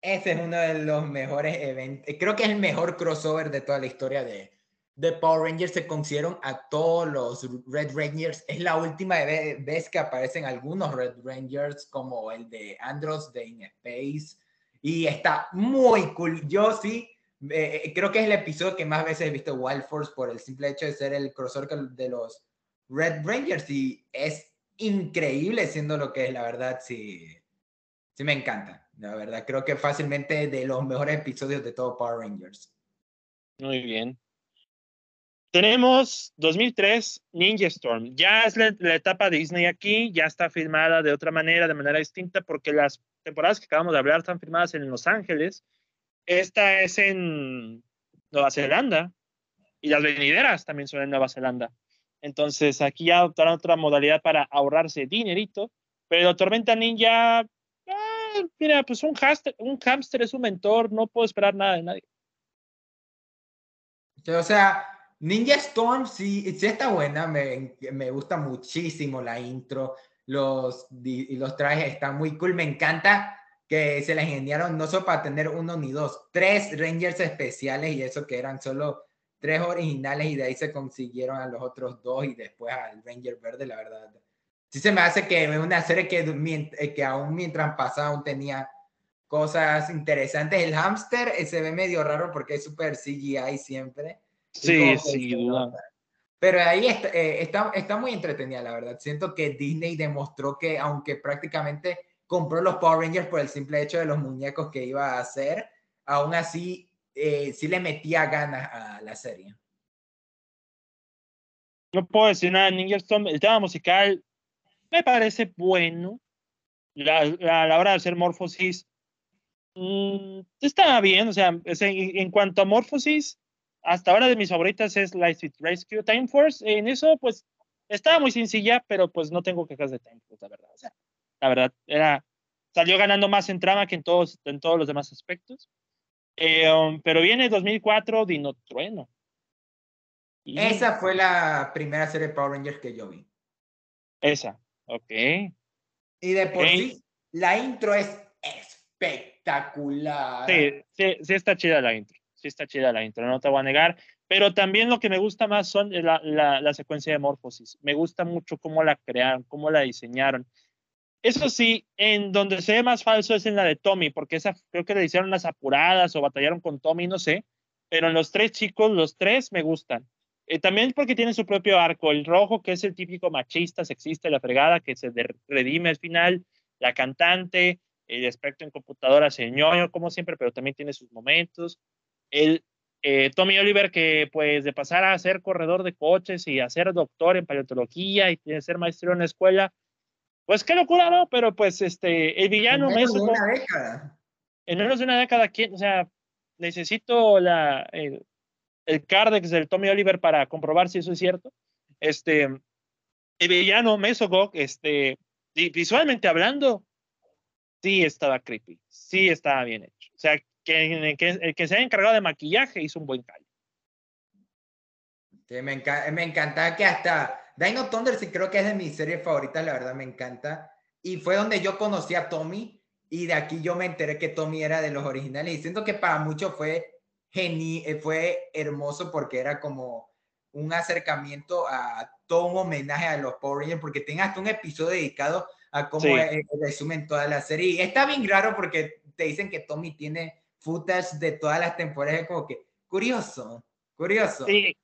Ese es uno de los mejores eventos. Creo que es el mejor crossover de toda la historia de, de Power Rangers. Se consiguieron a todos los Red Rangers. Es la última vez que aparecen algunos Red Rangers, como el de Andros de In Space. Y está muy cool. Yo sí eh, creo que es el episodio que más veces he visto Wild Force por el simple hecho de ser el crossover de los Red Rangers y es increíble siendo lo que es, la verdad, sí, sí me encanta, la verdad, creo que fácilmente de los mejores episodios de todo Power Rangers. Muy bien. Tenemos 2003 Ninja Storm. Ya es la, etapa Disney aquí, ya está filmada de otra manera, de manera distinta, porque las temporadas que acabamos de hablar están filmadas en Los Ángeles esta es en Nueva Zelanda y las venideras también son en Nueva Zelanda. Entonces aquí ya adoptaron otra modalidad para ahorrarse dinerito, pero Tormenta Ninja, ah, mira, pues un hamster, un hamster es un mentor, no puedo esperar nada de nadie. O sea, Ninja Storm sí, sí está buena, me, me gusta muchísimo la intro, los, los trajes están muy cool, me encanta que se la ingeniaron no solo para tener uno ni dos, tres Rangers especiales y eso que eran solo tres originales y de ahí se consiguieron a los otros dos y después al Ranger Verde, la verdad. Sí se me hace que es una serie que, eh, que aún mientras pasaba tenía cosas interesantes. El hamster eh, se ve medio raro porque es súper CGI siempre. Sí, sí, duda. Pero ahí está, eh, está, está muy entretenida, la verdad. Siento que Disney demostró que aunque prácticamente compró los Power Rangers por el simple hecho de los muñecos que iba a hacer, aún así eh, sí le metía ganas a la serie. No puedo decir nada Ninja Storm. El tema musical me parece bueno. La, a la hora de hacer Morphosis mmm, está bien. O sea, en, en, cuanto a Morphosis, hasta ahora de mis favoritas es Lightspeed Rescue. Time Force, en eso, pues estaba muy sencilla, pero pues no tengo quejas de Time Force, la verdad. O sea, la verdad, era, salió ganando más en trama que en todos, en todos los demás aspectos. Eh, um, pero viene 2004 Dino Trueno. Y... Esa fue la primera serie de Power Rangers que yo vi. Esa, ok. Y de por sí, la intro es espectacular. Sí, sí, sí está chida la intro. Sí está chida la intro, no te voy a negar. Pero también lo que me gusta más son la, la, la secuencia de Morphosis. Me gusta mucho cómo la crearon, cómo la diseñaron. Eso sí, en donde se ve más falso es en la de Tommy, porque esa creo que le hicieron las apuradas o batallaron con Tommy, no sé. Pero en los tres chicos, los tres me gustan. Eh, también porque tiene su propio arco. El rojo, que es el típico machista, sexista, la fregada, que se redime al final. La cantante, el experto en computadora, señor, como siempre, pero también tiene sus momentos. El eh, Tommy Oliver, que pues de pasar a ser corredor de coches y a ser doctor en paleontología y ser maestro en la escuela, pues qué locura, ¿no? Pero pues este, el villano... En menos de una década. En menos de una década, ¿quién? O sea, necesito la, el, el Cardex del Tommy Oliver para comprobar si eso es cierto. Este, el villano Mesogog, este, visualmente hablando, sí estaba creepy, sí estaba bien hecho. O sea, que, que el que se haya encargado de maquillaje hizo un buen callo. Sí, me, enca me encanta que hasta Dino Thunder sí creo que es de mis series favoritas, la verdad me encanta. Y fue donde yo conocí a Tommy y de aquí yo me enteré que Tommy era de los originales y siento que para muchos fue geni eh, fue hermoso porque era como un acercamiento a todo un homenaje a los Power Rangers porque tiene hasta un episodio dedicado a cómo sí. Resumen toda la serie. Y está bien raro porque te dicen que Tommy tiene footage de todas las temporadas, como que curioso, curioso. Sí,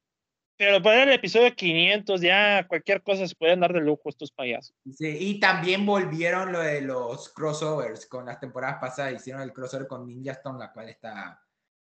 pero para el episodio 500 ya cualquier cosa se pueden dar de lujo estos payasos. Sí, y también volvieron lo de los crossovers con las temporadas pasadas, hicieron el crossover con Ninja Stone, la cual está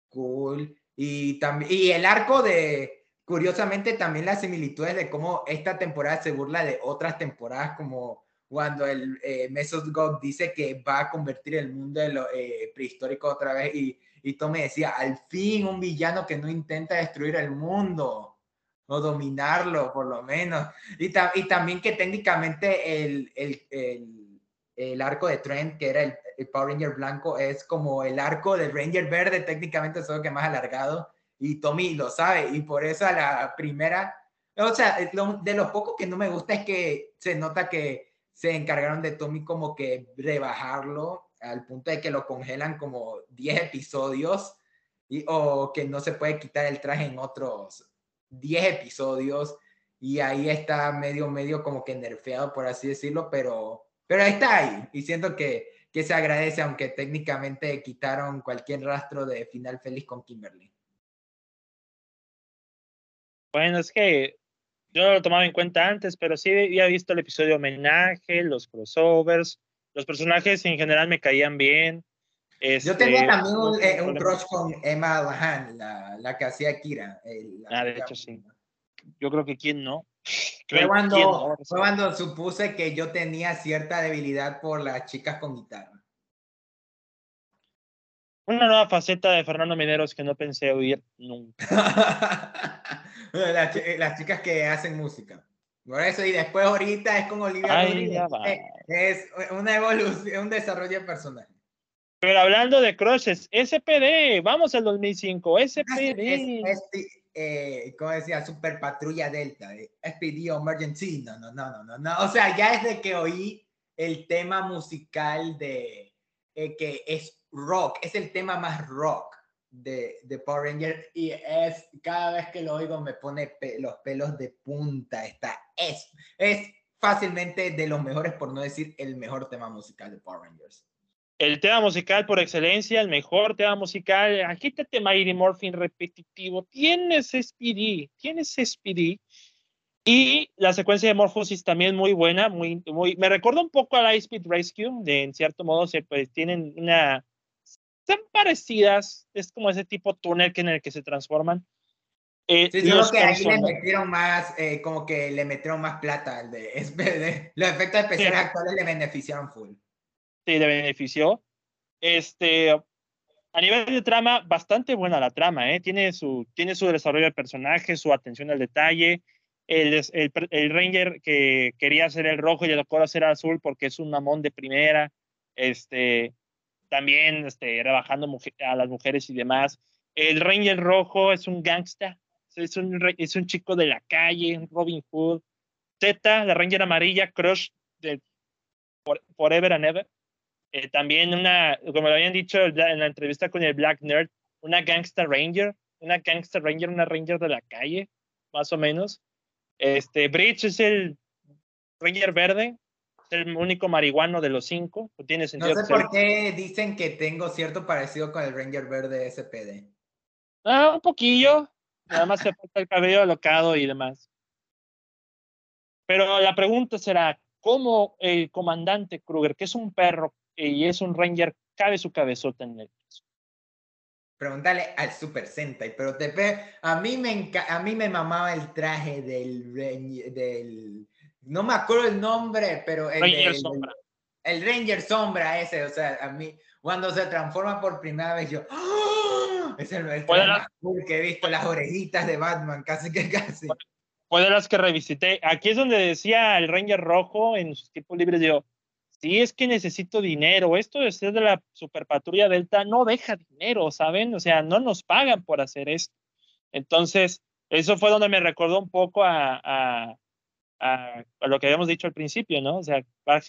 cool. Y, también, y el arco de, curiosamente, también las similitudes de cómo esta temporada se burla de otras temporadas como cuando el eh, Mesos God dice que va a convertir el mundo de lo eh, prehistórico otra vez y, y Tommy decía, al fin un villano que no intenta destruir el mundo o dominarlo por lo menos. Y, y también que técnicamente el, el, el, el, arco de Trent, que era el, Power Ranger blanco, es como el arco del Ranger verde, técnicamente solo que más alargado. Y Tommy lo sabe y por eso a la primera, o sea, de lo poco que no me gusta es que se nota que se encargaron de Tommy como que rebajarlo al punto de que lo congelan como 10 episodios y, o que no se puede quitar el traje en otros 10 episodios y ahí está medio, medio como que nerfeado, por así decirlo, pero, pero está ahí y siento que, que se agradece, aunque técnicamente quitaron cualquier rastro de final feliz con Kimberly. Bueno, es que yo no lo tomaba en cuenta antes, pero sí había visto el episodio homenaje, los crossovers, los personajes en general me caían bien. yo tengo este, también un, eh, un, crush con Emma Lahan, la, la que hacía Kira. ah, de hecho sí. Yo creo que quién no. [laughs] Fue cuando, fue cuando supuse que yo tenía cierta debilidad por las chicas con guitarra. Una nueva faceta de Fernando Mineros que no pensé oír nunca. [laughs] las, chicas que hacen música. Por eso, y después ahorita es con Olivia Es una evolución, un desarrollo de personaje. Pero hablando de crushes, SPD, vamos al 2005, SPD. Es, eh, como decía, Super Patrulla Delta, eh, SPD Emergency, no, no, no, no, no, o sea, ya desde que oí el tema musical de eh, que es rock, es el tema más rock de, de, Power Ranger y es cada vez que lo oigo me pone los pelos de punta. Está, es, es fácilmente de los mejores, por no decir el mejor tema musical de Power Rangers. El tema musical por excelencia, el mejor tema musical. Aquí este Mighty Morphin repetitivo. Tienes SPD, tienes SPD. Y la secuencia de Morphosis también muy buena, muy, muy, me recuerda un poco a la Speed Rescue, de en cierto modo se pues tienen una son parecidas, es como ese tipo túnel que en el que se transforman. Eh, sí, solo que ahí le metieron más, eh, como que le metieron más plata al [laughs] de, los efectos especiales actuales le beneficiaron full. Sí, le benefició. Este, a nivel de trama, bastante buena la trama, ¿eh? Tiene su, tiene su desarrollo de personaje, su atención al detalle. El, el, el, Ranger que quería ser el rojo y le tocó hacer azul porque es un mamón de primera. Este, también este, rebajando a las mujeres y demás. El Ranger Rojo es un gangsta, es un, es un chico de la calle, Robin Hood. Zeta, la Ranger Amarilla, Crush de Forever and Ever. Eh, también una, como lo habían dicho en la entrevista con el Black Nerd, una Gangsta Ranger, una Gangsta Ranger, una Ranger de la calle, más o menos. Este, Bridge es el Ranger Verde, el único marihuano de los cinco. Tiene sentido no sé por qué dicen que tengo cierto parecido con el Ranger Verde SPD. Ah, un poquillo. Nada más se falta el cabello alocado y demás. Pero la pregunta será, ¿cómo el comandante Kruger, que es un perro y es un ranger, cabe su cabezota en el peso? Pregúntale al Super Sentai, pero te a mí me a mí me mamaba el traje del, del no me acuerdo el nombre, pero el Ranger Sombra. El, Ranger Sombra ese, o sea, a mí, cuando se transforma por primera vez, yo, ¡Ah! es el, el más que he visto, las orejitas de Batman, casi que casi. Fue de las que revisité. Aquí es donde decía el Ranger Rojo en sus tiempos libres, yo, si es que necesito dinero, esto de ser de la Super Patrulla Delta no deja dinero, ¿saben? O sea, no nos pagan por hacer esto. Entonces, eso fue donde me recordó un poco a a, lo que habíamos dicho al principio, ¿no? O sea,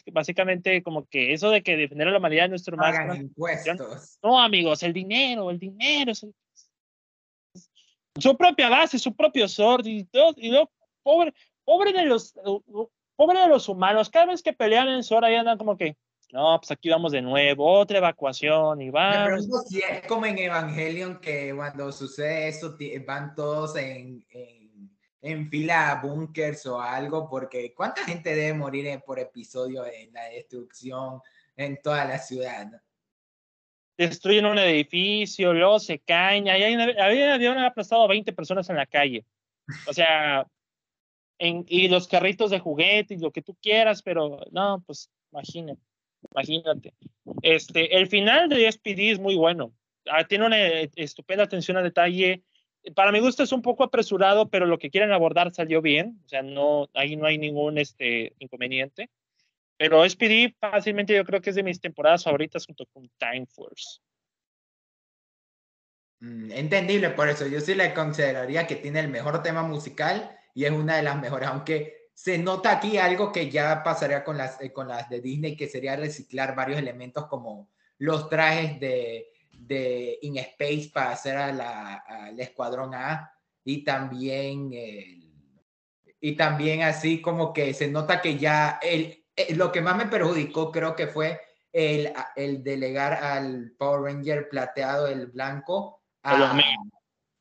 básicamente como que eso de que defender a la humanidad es nuestro más... impuestos. No, amigos, el dinero, el dinero. Su propia base, su propio sword y todo, y luego, pobre, pobre de los, pobre de los humanos, cada vez que pelean en sword ahí andan como que, no, pues aquí vamos de nuevo, otra evacuación y vamos. si es como en Evangelion que cuando sucede eso van todos en en fila a bunkers o algo, porque ¿cuánta gente debe morir por episodio en la destrucción en toda la ciudad? Destruyen un edificio, luego se caen, habían aplastado a 20 personas en la calle. O sea, En, y los carritos de juguete y lo que tú quieras, pero no, pues imagínate, imagínate. Este, el final de SPD es muy bueno. Ah, tiene una estupenda atención al detalle. Para mi gusto es un poco apresurado, pero lo que quieren abordar salió bien. O sea, no, ahí no hay ningún este, inconveniente. Pero SPD fácilmente yo creo que es de mis temporadas favoritas junto con Time Force. Mm, entendible por eso. Yo sí le consideraría que tiene el mejor tema musical y es una de las mejores, aunque se nota aquí algo que ya pasaría con las, eh, con las de Disney, que sería reciclar varios elementos como los trajes de, de In Space para hacer a al Escuadrón A y también, y también así como que se nota que ya el, eh, lo que más me perjudicó creo que fue el, el delegar al Power Ranger plateado, el blanco, el Omega.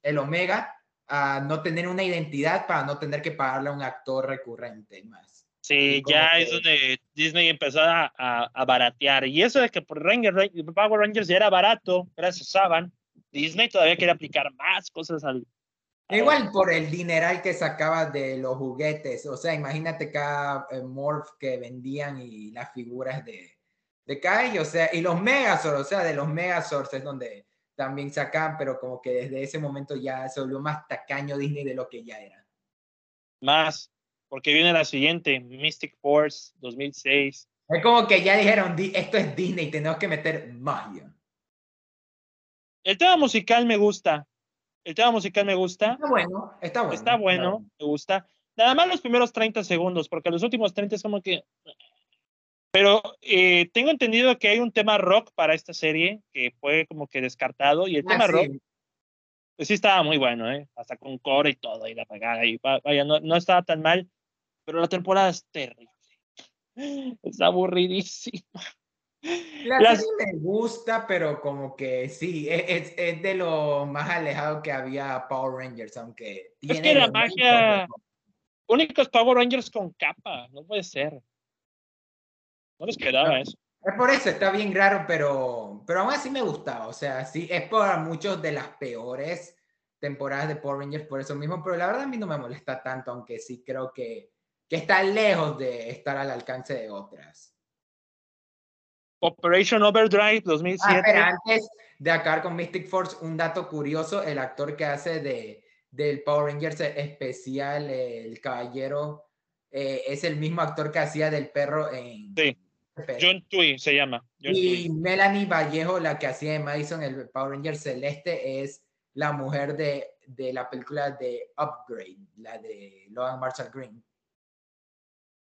el Omega a no tener una identidad para no tener que pagarle a un actor recurrente más. Sí, ya es donde Disney empezó a, a, baratear. Y eso de que por Ranger, Power Rangers ya era barato, gracias a Saban, Disney todavía quiere aplicar más cosas al... Igual por el dineral que sacaba de los juguetes. O sea, imagínate cada eh, morph que vendían y las figuras de, de cada O sea, y los Megazords, o sea, de los Megazords es donde también sacan, pero como que desde ese momento ya se volvió más tacaño Disney de lo que ya era. Más, porque viene la siguiente, Mystic Force 2006. Es como que ya dijeron, esto es Disney, tenemos que meter magia. El tema musical me gusta. El tema musical me gusta. Está bueno, está bueno. Está bueno, me gusta. Nada más los primeros 30 segundos, porque los últimos 30 es como que pero eh, tengo entendido que hay un tema rock para esta serie que fue como que descartado y el tema ah, rock pues sí estaba muy bueno, ¿eh? hasta con core y todo y la pagada y vaya, no, no estaba tan mal, pero la temporada es terrible. Es aburridísima. La serie me gusta, pero como que sí, e, es, es, de lo más alejado que había Power Rangers, aunque tiene es que la magia, únicos Power Rangers con capa, no puede ser. No les quedaba eso. Es por eso, está bien raro, pero, pero aún así me gustaba. O sea, sí, es por muchos de las peores temporadas de Power Rangers por eso mismo, pero la verdad a mí no me molesta tanto, aunque sí creo que, que está lejos de estar al alcance de otras. Operation Overdrive 2007. Ah, pero antes de acabar con Mystic Force, un dato curioso, el actor que hace de, del Power Rangers especial, el caballero, eh, es el mismo actor que hacía del perro en... Sí John Tui se llama. y Melanie Vallejo, la que hacía de Madison, el Power Ranger Celeste, es la mujer de, de la película de Upgrade, la de Logan Marshall Green.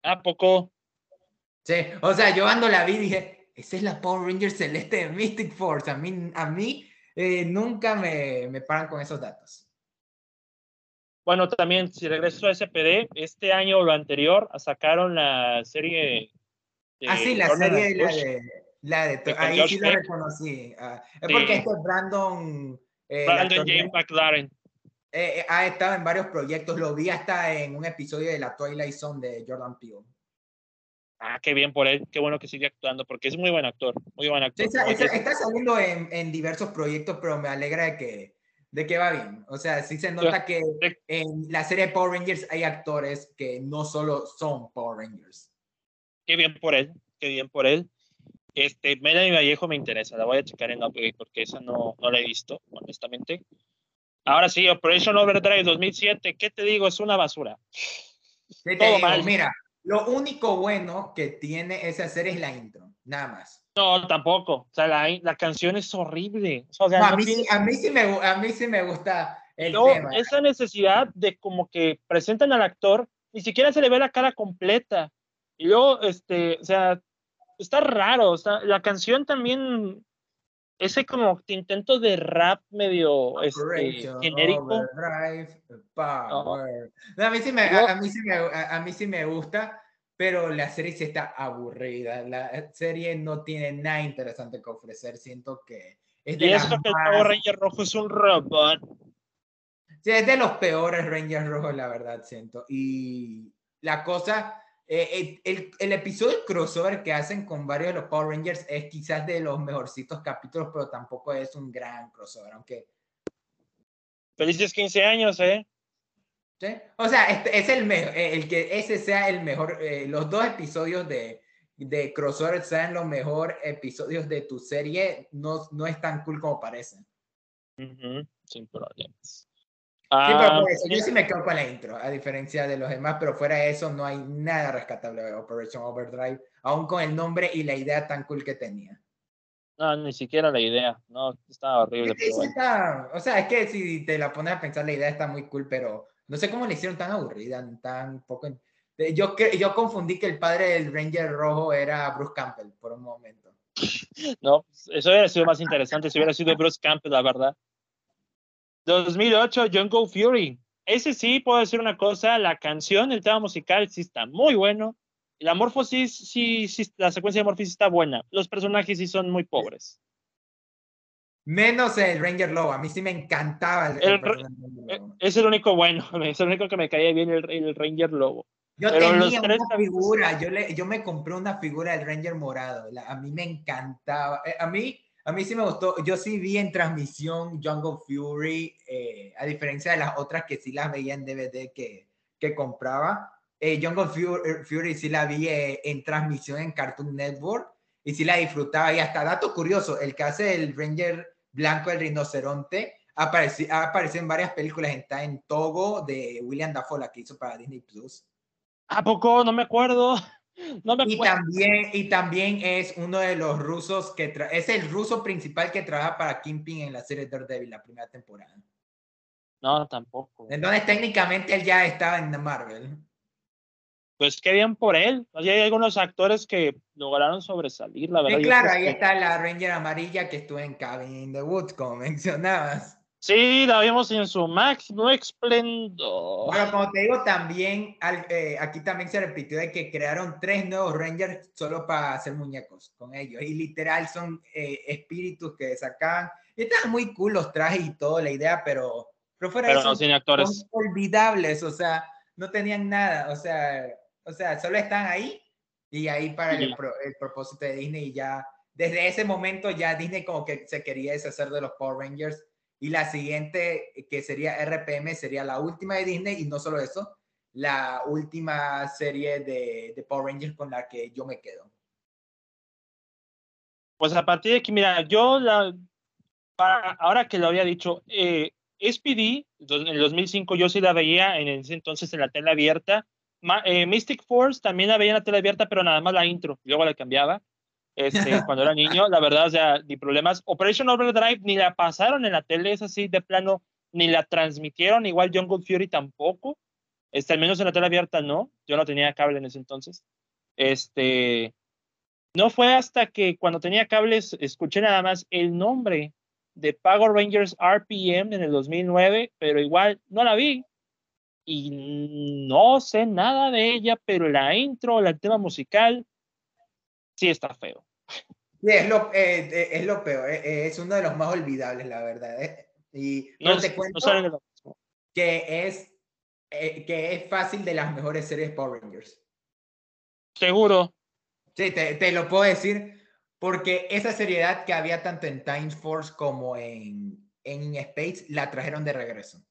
¿A poco? Sí, o sea, yo cuando la vi dije, esa es la Power Ranger Celeste de Mystic Force. A mí, a mí eh, nunca me, me paran con esos datos. Bueno, también, si regreso a SPD, este año o lo anterior sacaron la serie ah, sí, la serie la de, la de, ahí sí lo reconocí. Ah, es porque este Brandon. Eh, Brandon James McLaren. Eh, eh, ha estado en varios proyectos, lo vi hasta en un episodio de la Twilight Zone de Jordan Peele. Ah, qué bien por él, qué bueno que sigue actuando, porque es muy buen actor, muy buen actor. Está, saliendo en, en, diversos proyectos, pero me alegra de que, de que va bien. O sea, sí se nota que en la serie de Power Rangers hay actores que no solo son Power Rangers qué bien por él, qué bien por él. Este, Melanie Vallejo me interesa, la voy a checar en Upgrade porque esa no, no la he visto, honestamente. Ahora sí, Operation Overdrive 2007, ¿qué te digo? Es una basura. Todo mal. Mira, lo único bueno que tiene esa serie es la intro, nada más. No, tampoco. O sea, la, la canción es horrible. a, mí, a, mí sí me, a mí sí me gusta el no, Esa necesidad de como que presentan al actor, ni siquiera se le ve la cara completa. Y luego, este, o sea, está raro, o sea, la canción también, ese como intento de rap medio este, genérico. a, mí sí me, a, mí sí me, a, mí sí me gusta, pero la serie sí está aburrida. La serie no tiene nada interesante que ofrecer. Siento que es de y eso que el Power Ranger rojo es un robot. Sí, es de los peores Rangers rojos, la verdad, siento. Y la cosa eh, el, el, episodio crossover que hacen con varios de los Power Rangers es quizás de los mejorcitos capítulos, pero tampoco es un gran crossover, aunque... Felices 15 años, ¿eh? ¿Sí? O sea, este es el mejor, el que ese sea el mejor, eh, los dos episodios de, de crossover sean los mejores episodios de tu serie, no, no es tan cool como parece. Sin problemas. Ah, yo sí me quedo con la intro, a diferencia de los demás, pero fuera de eso no hay nada rescatable de Operation Overdrive, aún con el nombre y la idea tan cool que tenía. No, ni siquiera la idea, no, estaba horrible. o sea, es que si te la pones a pensar, la idea está muy cool, pero no sé cómo le hicieron tan aburrida, tan poco. Yo, yo confundí que el padre del Ranger Rojo era Bruce Campbell por un momento. [laughs] No, eso hubiera sido más interesante si hubiera sido Bruce Campbell, la verdad. 2008, Jungle Fury. Ese sí, puedo decir una cosa, la canción, el tema musical sí está muy bueno. La morfosis, sí, sí, la secuencia de morfosis está buena. Los personajes sí son muy pobres. Menos el Ranger Lobo, a mí sí me encantaba el, eh, Es el único bueno, [laughs] es el único que me caía bien el Ranger Lobo. Yo tenía una figura, yo, le, yo me compré una figura del Ranger morado, a mí me encantaba, eh, a mí, a mí sí me gustó, yo sí vi en transmisión Jungle Fury, eh, a diferencia de las otras que sí las veía en DVD que, que compraba, eh, Jungle Fury, Fury, sí la vi en transmisión en Cartoon Network y sí la disfrutaba y hasta dato curioso, el que hace el Ranger blanco, el rinoceronte, apareció, ha aparecido en varias películas, está en Togo de William Dafoe, la que hizo para Disney Plus. ¿A poco? No me acuerdo. [laughs] No me y, también, y también es uno de los rusos que es el ruso principal que trabaja para Kingpin en la serie Daredevil, la primera temporada. No, tampoco. Entonces, técnicamente él ya estaba en Marvel. Pues qué bien por él. hay algunos actores que lograron sobresalir, la verdad. Sí, claro, ahí está la Ranger amarilla que estuvo en Cabin in the Woods, como [laughs] mencionabas. Sí, la vimos en su máximo esplendor. Bueno, como te digo, también eh, aquí también se repitió de que crearon tres nuevos Rangers solo para hacer muñecos con ellos. Y literal son eh, espíritus que sacaban. Estaban muy cool los trajes y todo, la idea, pero, pero fuera de eso, no actores. son olvidables, o sea, no tenían nada, o sea, o sea, solo están ahí y ahí para el, el propósito de Disney y ya, desde ese momento ya Disney como que se quería deshacer de los Power Rangers y la siguiente, que sería RPM, sería la última de Disney. Y no solo eso, la última serie de, de Power Rangers con la que yo me quedo. Pues a partir de aquí, mira, yo la, ahora que lo había dicho, eh, SPD, en el 2005 yo sí la veía en ese entonces en la tele abierta. Eh, Mystic Force también la veía en la tele abierta, pero nada más la intro, luego la cambiaba este, [laughs] cuando era niño, la verdad, o sea, ni problemas. Operation Overdrive ni la pasaron en la tele, es así de plano, ni la transmitieron, igual Jungle Fury tampoco, este, al menos en la tele abierta no, yo no tenía cable en ese entonces. Este, no fue hasta que cuando tenía cables escuché nada más el nombre de Power Rangers RPM en el 2009, pero igual no la vi y no sé nada de ella, pero la intro, el tema musical, sí está feo. Sí, es lo, eh, eh, es lo peor, eh, es uno de los más olvidables, la verdad. Y no, te cuento que, es, que es fácil de las mejores series Power Rangers. Seguro. Sí, te, te, lo puedo decir porque esa seriedad que había tanto en Time Force como en, en Space la trajeron de regreso.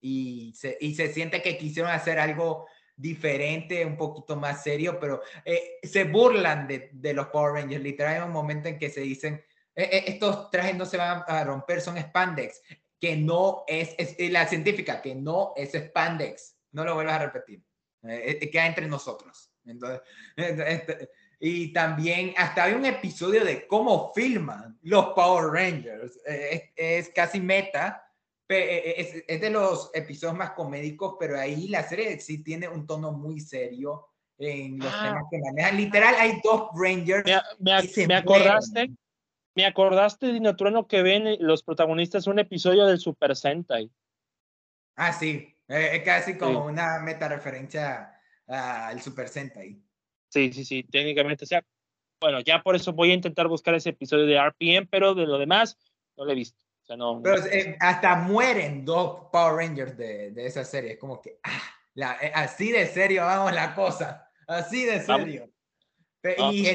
Y se, y se siente que quisieron hacer algo diferente, un poquito más serio, pero eh, se burlan de, de, los Power Rangers. Literal, hay un momento en que se dicen, eh, eh, estos trajes no se van a romper, son spandex, que no es, es, la científica, que no es spandex. No lo vuelvas a repetir. queda entre nosotros. Entonces, este, y también hasta hay un episodio de cómo filman los Power Rangers. es, es casi meta eh, eh, es, de los episodios más comédicos, pero ahí la serie sí tiene un tono muy serio en los ah. temas que manejan. Literal, hay dos Rangers. Me, me, acordaste, me acordaste, Dino Trueno, que ven los protagonistas un episodio del Super Sentai. Ah, sí, eh, es casi como una meta referencia al Super Sentai. Sí, sí, sí, técnicamente. O sea, bueno, ya por eso voy a intentar buscar ese episodio de RPM, pero de lo demás no lo he visto. Pero eh, hasta mueren dos Power Rangers de, de esa serie. Es como que, ah, la, eh, así de serio vamos la cosa. Así de serio. y,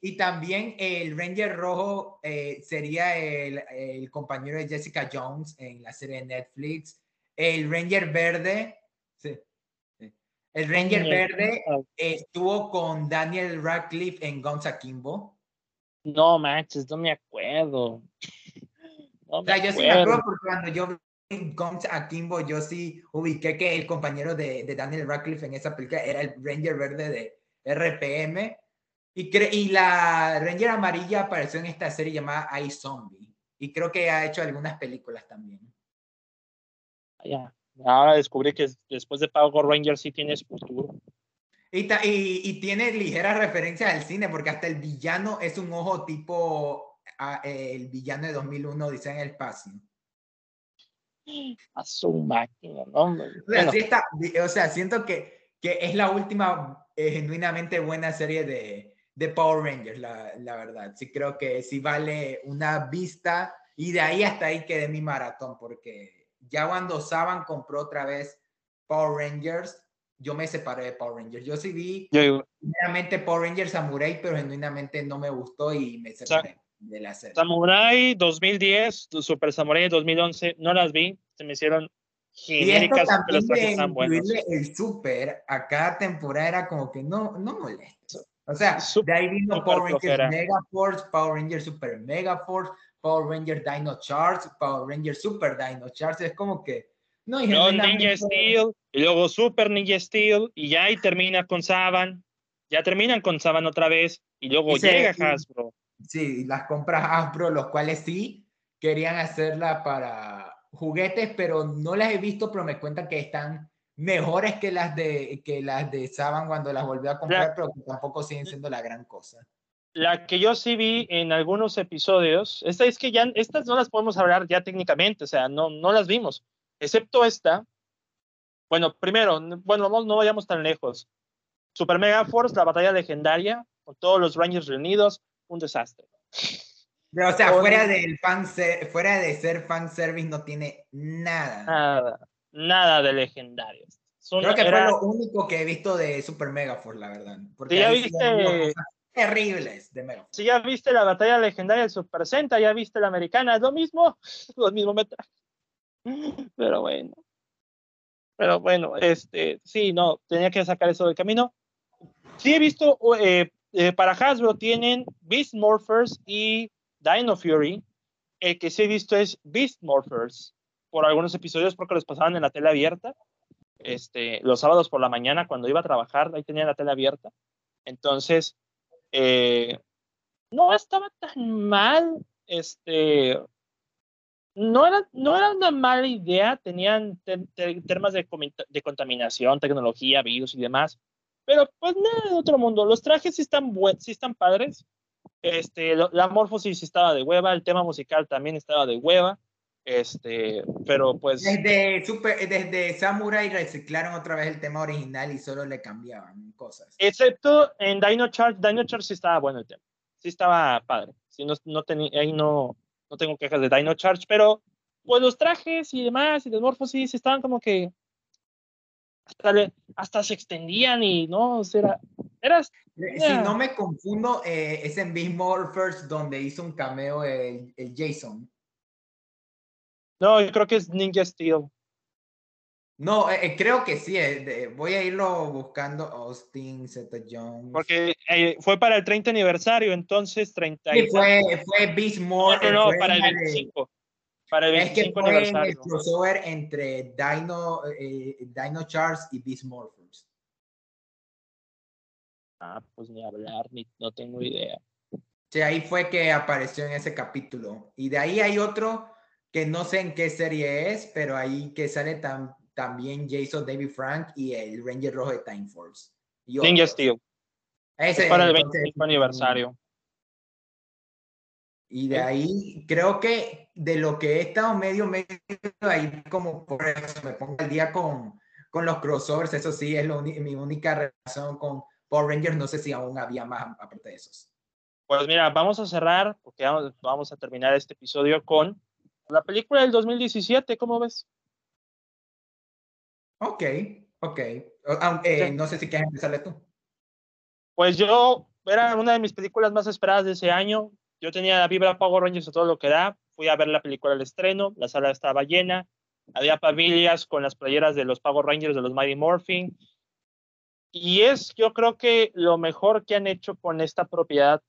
y, también el Ranger Rojo eh, sería el, el, compañero de Jessica Jones en la serie de Netflix. el Ranger Verde, sí, el Ranger Verde estuvo con Daniel Radcliffe en Guns Akimbo. No manches, no me acuerdo. O sea, yo sí me acuerdo porque cuando yo vi Guns Akimbo, yo sí ubiqué que el compañero de, de, Daniel Radcliffe en esa película era el Ranger Verde de RPM. Y, y la Ranger Amarilla apareció en esta serie llamada iZombie. Zombie. Y creo que ha hecho algunas películas también. Ya. Ahora descubrí que después de Power Rangers sí tienes futuro. Y, y, tiene ligeras referencias al cine, porque hasta el villano es un ojo tipo el villano de 2001, dice en el espacio. A su máquina, ¿no? O sea, siento que, que es la última eh, genuinamente buena serie de, de Power Rangers, la, la, verdad. Sí creo que sí vale una vista y de ahí hasta ahí quedé mi maratón, porque ya cuando Saban compró otra vez Power Rangers, yo me separé de Power Rangers. Yo sí vi genuinamente Power Rangers Samurai, pero genuinamente no me gustó y me separé de la serie. Samurai 2010, Super Samurai 2011, no las vi, se me hicieron genéricas, pero están buenas. El Super a cada temporada era como que no, no molesta. O sea, de ahí vino Power Rangers Mega Force, Power Rangers Super Mega Force, Power Rangers Dino Charge, Power Rangers Super Dino Charge, es como que... No, y Ninja Steel, y luego Super Ninja Steel, y ya ahí termina con Saban, ya terminan con Saban otra vez, y luego llega Hasbro. Sí, las compras Hasbro, los cuales sí querían hacerla para juguetes, pero no las he visto, pero me cuentan que están mejores que las de, que las de Saban cuando las volvió a comprar, pero que tampoco siguen siendo la gran cosa. La que yo sí vi en algunos episodios, esta es que ya, estas no las podemos hablar ya técnicamente, o sea, no, no las vimos, excepto esta. Bueno, primero, bueno, no, no vayamos tan lejos. Super Mega Force, la batalla legendaria, con todos los Rangers reunidos, un desastre. O sea, fuera, del fan fuera de ser fanservice no tiene nada. Nada, nada de legendarios. Creo que fue lo único que he visto de Super Mega Force, la verdad. Porque ya viste terribles de Mega Si ya viste la batalla legendaria del Super Sentai, ya viste la americana, es lo mismo, [laughs] lo mismo metraje. Pero bueno. Pero bueno, este, sí, no, tenía que sacar eso del camino. Sí he visto, eh, eh, para Hasbro tienen Beast Morphers y Dino Fury. El que sí he visto es Beast Morphers por algunos episodios porque los pasaban en la tele abierta. Este, los sábados por la mañana cuando iba a trabajar, ahí tenía la tele abierta. Entonces, eh, no estaba tan mal, este, no era, no era una mala idea, tenían temas de, de, contaminación, tecnología, virus y demás, pero pues nada de otro mundo. Los trajes sí están, buenos, sí están padres, este, la morfosis estaba de hueva, el tema musical también estaba de hueva, este, pero pues... Desde, super, desde Samurai reciclaron otra vez el tema original y solo le cambiaban cosas. Excepto en Dino Charge, Dino Charge sí estaba bueno el tema. Sí estaba padre. Sí, no, no ahí no, no tengo quejas de Dino Charge, pero pues los trajes y demás y los morfosis estaban como que hasta, hasta se extendían y no, o sea, era, eh, Si no me confundo, eh, es en Beast Morphers donde hizo un cameo el, el Jason. No, yo creo que es Ninja Steel. No, eh, creo que sí. Eh, voy a irlo buscando. Austin, Zeta Jones. Porque fue para el 30 aniversario, entonces 30. Sí, fue, fue Beast Mode. No, no, para el 25. Para el 25 es que aniversario. el crossover entre Dino, Dino Charles y Beast Morphers. Ah, pues ni hablar, ni, no tengo idea. Sí, ahí fue que apareció en ese capítulo. Y de ahí hay otro que no sé en qué serie es, pero ahí que sale también Jason David Frank y el Ranger Rojo de Time Force. Ninja Steel. Ese, es para el 25 aniversario. Y de ahí creo que de lo que he estado medio, medio ahí como por eso me pongo al día con, con los crossovers, eso sí es lo, mi única relación con Power Rangers, no sé si aún había más aparte de esos. Pues mira, vamos a cerrar, porque vamos, vamos a terminar este episodio con la película del 2017, ¿cómo ves? Ok, ok. Aunque no sé si quieres empezarle tú. Pues yo, era una de mis películas más esperadas de ese año. Yo tenía la vibra Power Rangers a todo lo que da. Fui a ver la película al estreno, la sala estaba llena. había pavilias con las playeras de los Power Rangers de los Mighty Morphin. Y es, yo creo que lo mejor que han hecho con esta propiedad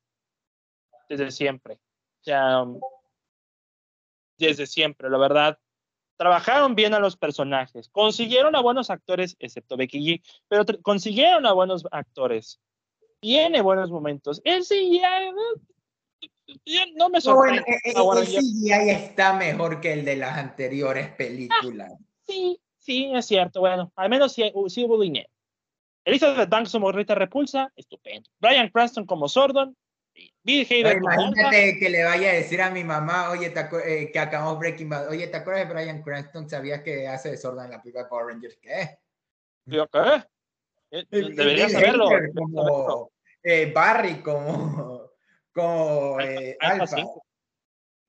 desde siempre. O sea, desde siempre, la verdad. Trabajaron bien a los personajes, consiguieron a buenos actores, excepto Becky G, pero consiguieron a buenos actores. Tiene buenos momentos. Sí ya, no me sorprende. No, el, CGI está mejor que el de las anteriores películas. Ah, sí, sí, es cierto. Bueno, al menos sí, sí hubo dinero. Elizabeth Banks como Rita Repulsa, estupendo. Brian Cranston como Sordon, Bill Hader Imagínate que le vaya a decir a mi mamá, oye, eh, que acabamos Breaking Bad, oye, ¿te acuerdas de Brian Cranston? ¿Sabías que hace de Sordon en la película de Power Rangers? ¿Qué? ¿Yo qué? Eh, deberías saberlo. Como, eh, Barry, como como eh, Alfa.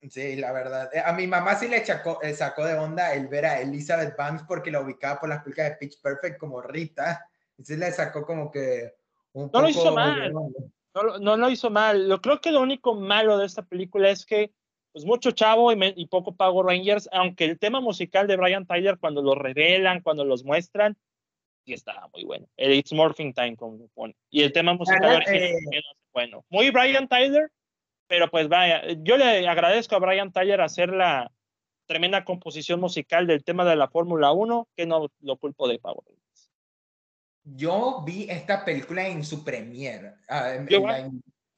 Sí. la verdad. A mi mamá sí le chacó, eh, sacó de onda el ver a Elizabeth Banks porque la ubicaba por las películas de Pitch Perfect como Rita. Sí le sacó como que un no lo hizo mal. No, no, lo hizo mal. Yo creo que lo único malo de esta película es que pues mucho chavo y, y, poco Power Rangers, aunque el tema musical de Brian Tyler cuando lo revelan, cuando los muestran, sí estaba muy bueno. El It's Morphing Time como pone. Y el tema musical original, eh, bueno. Muy Brian Tyler, pero pues vaya, yo le agradezco a Brian Tyler hacer la tremenda composición musical del tema de la Fórmula 1, que no lo culpo de Power Yo vi esta película en su premiere ah,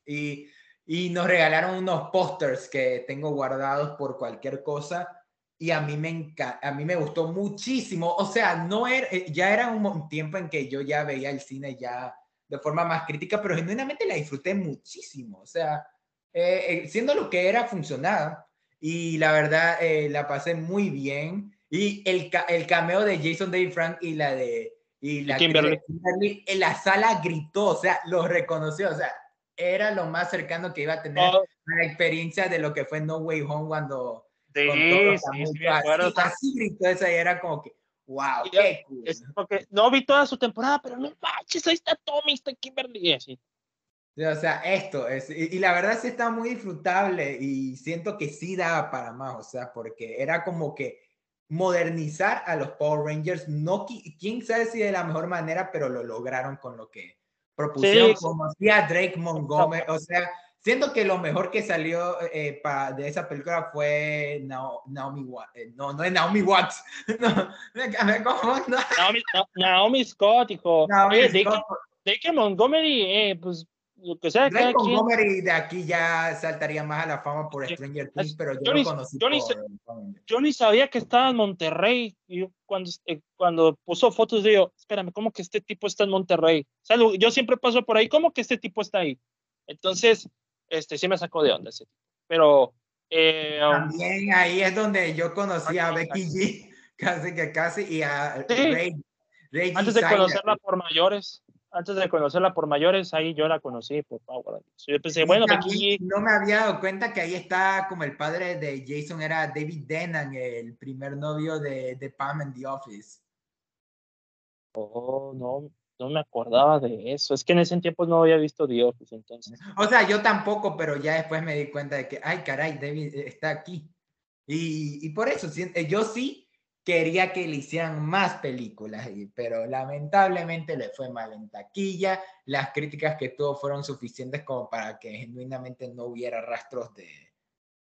y, y nos regalaron unos pósters que tengo guardados por cualquier cosa y a mí me a mí me gustó muchísimo. O sea, no era, eh, ya era un tiempo en que yo ya veía el cine ya de forma más crítica, pero genuinamente la disfruté muchísimo. O sea, eh, eh, siendo lo que era, funcionaba. Y la verdad, eh, la pasé muy bien. Y el, el cameo de Jason David Frank y la de y la Kimberly. en la sala gritó, o sea, lo reconoció, o sea, era lo más cercano que iba a tener oh. la experiencia de lo que fue No Way Home cuando sí, sí, sí, así, así, gritó esa y era como que Wow, qué cool. porque no vi toda su temporada, pero no manches, ahí está Tommy, está Kimberly. Así. O sea, esto es, y, la verdad sí está muy disfrutable y siento que sí da para más, o sea, porque era como que modernizar a los Power Rangers, no, quién sabe si de la mejor manera, pero lo lograron con lo que propusieron, como hacía Drake Montgomery, o sea, Siento que lo mejor que salió eh, de esa película fue Naomi Watts. Eh, no, no es Naomi Watts. [laughs] [laughs] No, Naomi, Naomi, Scott, hijo. Naomi Scott. Montgomery, eh, pues lo que sea. Drake Montgomery de aquí ya saltaría más a la fama por Stranger Things, pero yo, lo conocí yo, por, yo ni sabía que estaba en Monterrey. Y cuando, eh, cuando puso fotos, digo, espérame, ¿cómo que este tipo está en Monterrey? O sea, yo siempre paso por ahí, ¿cómo que este tipo está ahí? Entonces, este, sí me sacó de onda ese Pero... Eh, um, También ahí es donde yo conocí a Becky G, [laughs] casi que casi, y a Ray, Antes de conocerla por mayores, antes de conocerla por mayores, ahí yo la conocí por Power Yo pensé, bueno, Becky. No me había dado cuenta que ahí está como el padre de Jason, era David Dennan, el primer novio de, de Pam en The Office. Oh, no, no me acordaba de eso. Es que en ese tiempo no había visto The Office, entonces. O sea, yo tampoco, pero ya después me di cuenta de que, ay, caray, David está aquí. Y, y por eso, eh, yo sí quería que le hicieran más películas, pero lamentablemente le fue mal en taquilla. Las críticas que tuvo fueron suficientes como para que genuinamente no hubiera rastros de,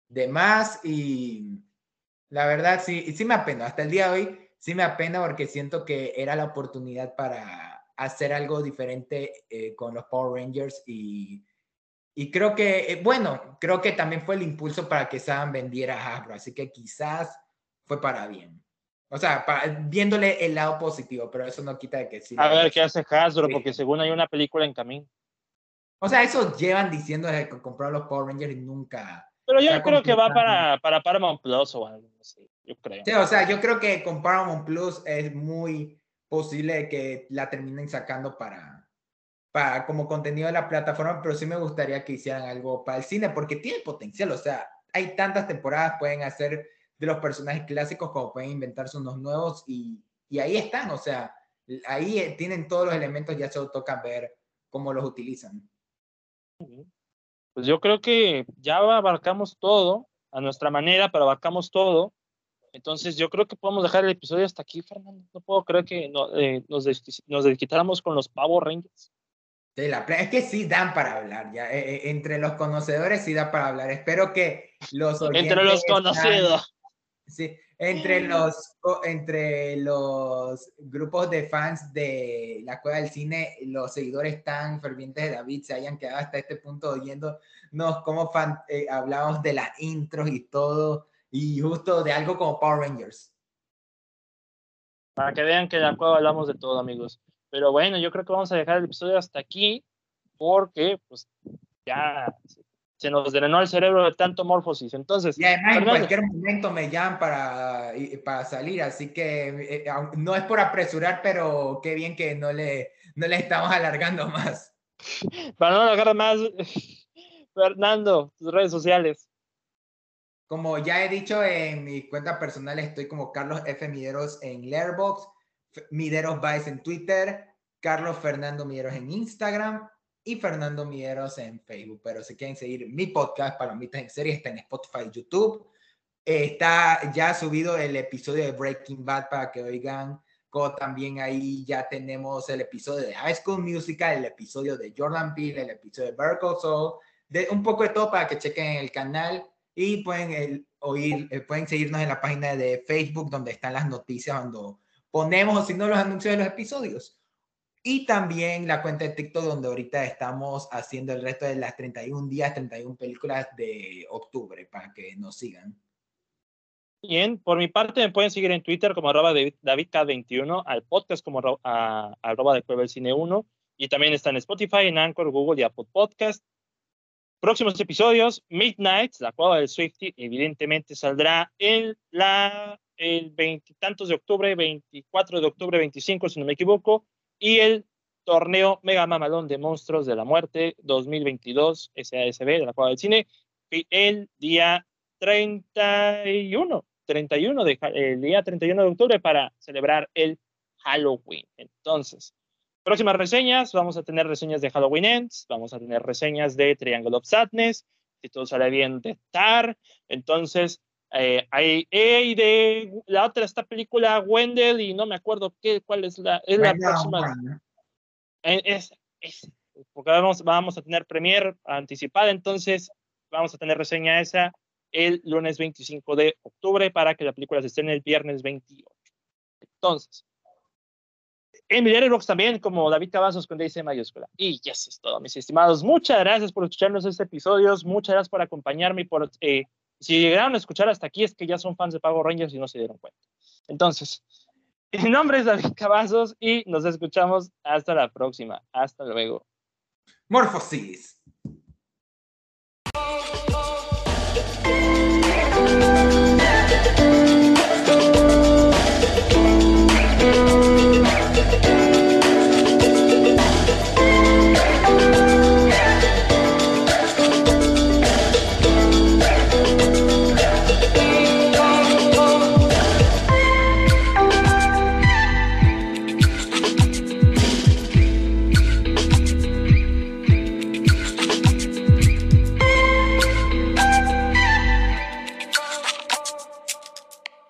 de más. Y la verdad, sí, sí me apena. Hasta el día de hoy, sí me apena porque siento que era la oportunidad para hacer algo diferente eh, con los Power Rangers y, y creo que, eh, bueno, creo que también fue el impulso para que Sam vendiera a Hasbro, así que quizás fue para bien. O sea, viéndole el lado positivo, pero eso no quita de que sí. A ver qué hace Hasbro, porque según hay una película en camino. O sea, eso llevan diciendo que compraron los Power Rangers y nunca. Pero yo creo que va para, para Paramount Plus o algo así, yo creo. Sí, o sea, yo creo que con Paramount Plus es muy posible que la terminen sacando para, para como contenido de la plataforma, pero sí me gustaría que hicieran algo para el cine porque tiene potencial, o sea, hay tantas temporadas, pueden hacer de los personajes clásicos como pueden inventarse unos nuevos y, y ahí están, o sea, ahí eh, tienen todos los elementos, ya solo toca ver cómo los utilizan. Pues yo creo que ya abarcamos todo a nuestra manera, pero abarcamos todo. Entonces yo creo que podemos dejar el episodio hasta aquí, Fernando. No puedo creer que eh, nos, nos desquitáramos con los Power Rangers. la, es que sí dan para hablar, ya. Eh, eh, entre los conocedores sí da para hablar. Espero que los Entre los conocidos. sí, entre los, entre los grupos de fans de la Cueva del Cine, los seguidores tan fervientes de David se hayan quedado hasta este punto oyéndonos cómo fan, hablamos de las intros y todo y justo de algo como Power Rangers. Para que vean que la cueva hablamos de todo, amigos. Pero bueno, yo creo que vamos a dejar el episodio hasta aquí porque pues ya se nos drenó el cerebro de tanto morfosis. Entonces, y además en cualquier momento me llaman para, para salir, así que eh, eh, no es por apresurar, pero qué bien que no le, no le estamos alargando [laughs] más. para no alargar más, [laughs] Fernando, tus redes sociales. Como ya he dicho en mi cuenta personal, estoy como Carlos F. Mideros en Letterboxd, Mideros Vice en Twitter, Carlos Fernando Mideros en Instagram y Fernando Mideros en Facebook. Pero si quieren seguir mi podcast, Palomitas en Serie, está en Spotify, YouTube. está ya subido el episodio de Breaking Bad para que oigan. También ahí ya tenemos el episodio de High School Musical, el episodio de Jordan Peele, el episodio de Berkeley Soul, de un poco de todo para que chequen el canal y pueden oír, eh, pueden seguirnos en la página de Facebook donde están las noticias cuando ponemos o si no los anuncios de los episodios. Y también la cuenta de TikTok donde ahorita estamos haciendo el resto de las 31 días, 31 películas de octubre para que nos sigan. Bien, por mi parte me pueden seguir en Twitter como arroba DavidK21, al podcast como arroba de Cueva Cine 1 y también está en Spotify, en Anchor, Google y Apple Podcast. Próximos episodios, Midnight, la cueva del Swifty, evidentemente saldrá en la, el veintitantos de octubre, 24 de octubre, 25 si no me equivoco, y el torneo Mega Mamalón de Monstruos de la Muerte 2022 SASB de la cueva del cine, el día 31, 31 de, el día 31 de octubre para celebrar el Halloween. Entonces, Próximas reseñas, vamos a tener reseñas de Halloween Ends, vamos a tener reseñas de Triangle of Sadness, si todo sale bien de Tar, entonces eh, hay, de la otra, esta película Wendell y no me acuerdo qué, cuál es la, es la próxima. Eh, es, es, porque vamos, vamos a tener premier anticipada, entonces vamos a tener reseña esa el lunes 25 de octubre para que la película se estrene el viernes 28. Entonces, en mi Letterboxd también como David Cavazos con DC mayúscula. Y ya es todo, mis estimados. Muchas gracias por escucharnos este episodio. Muchas gracias por acompañarme y por... Eh, si llegaron a escuchar hasta aquí es que ya son fans de Pago Rangers y no se dieron cuenta. Entonces, [laughs] mi nombre es David Cavazos y nos escuchamos hasta la próxima. Hasta luego. Morfosis.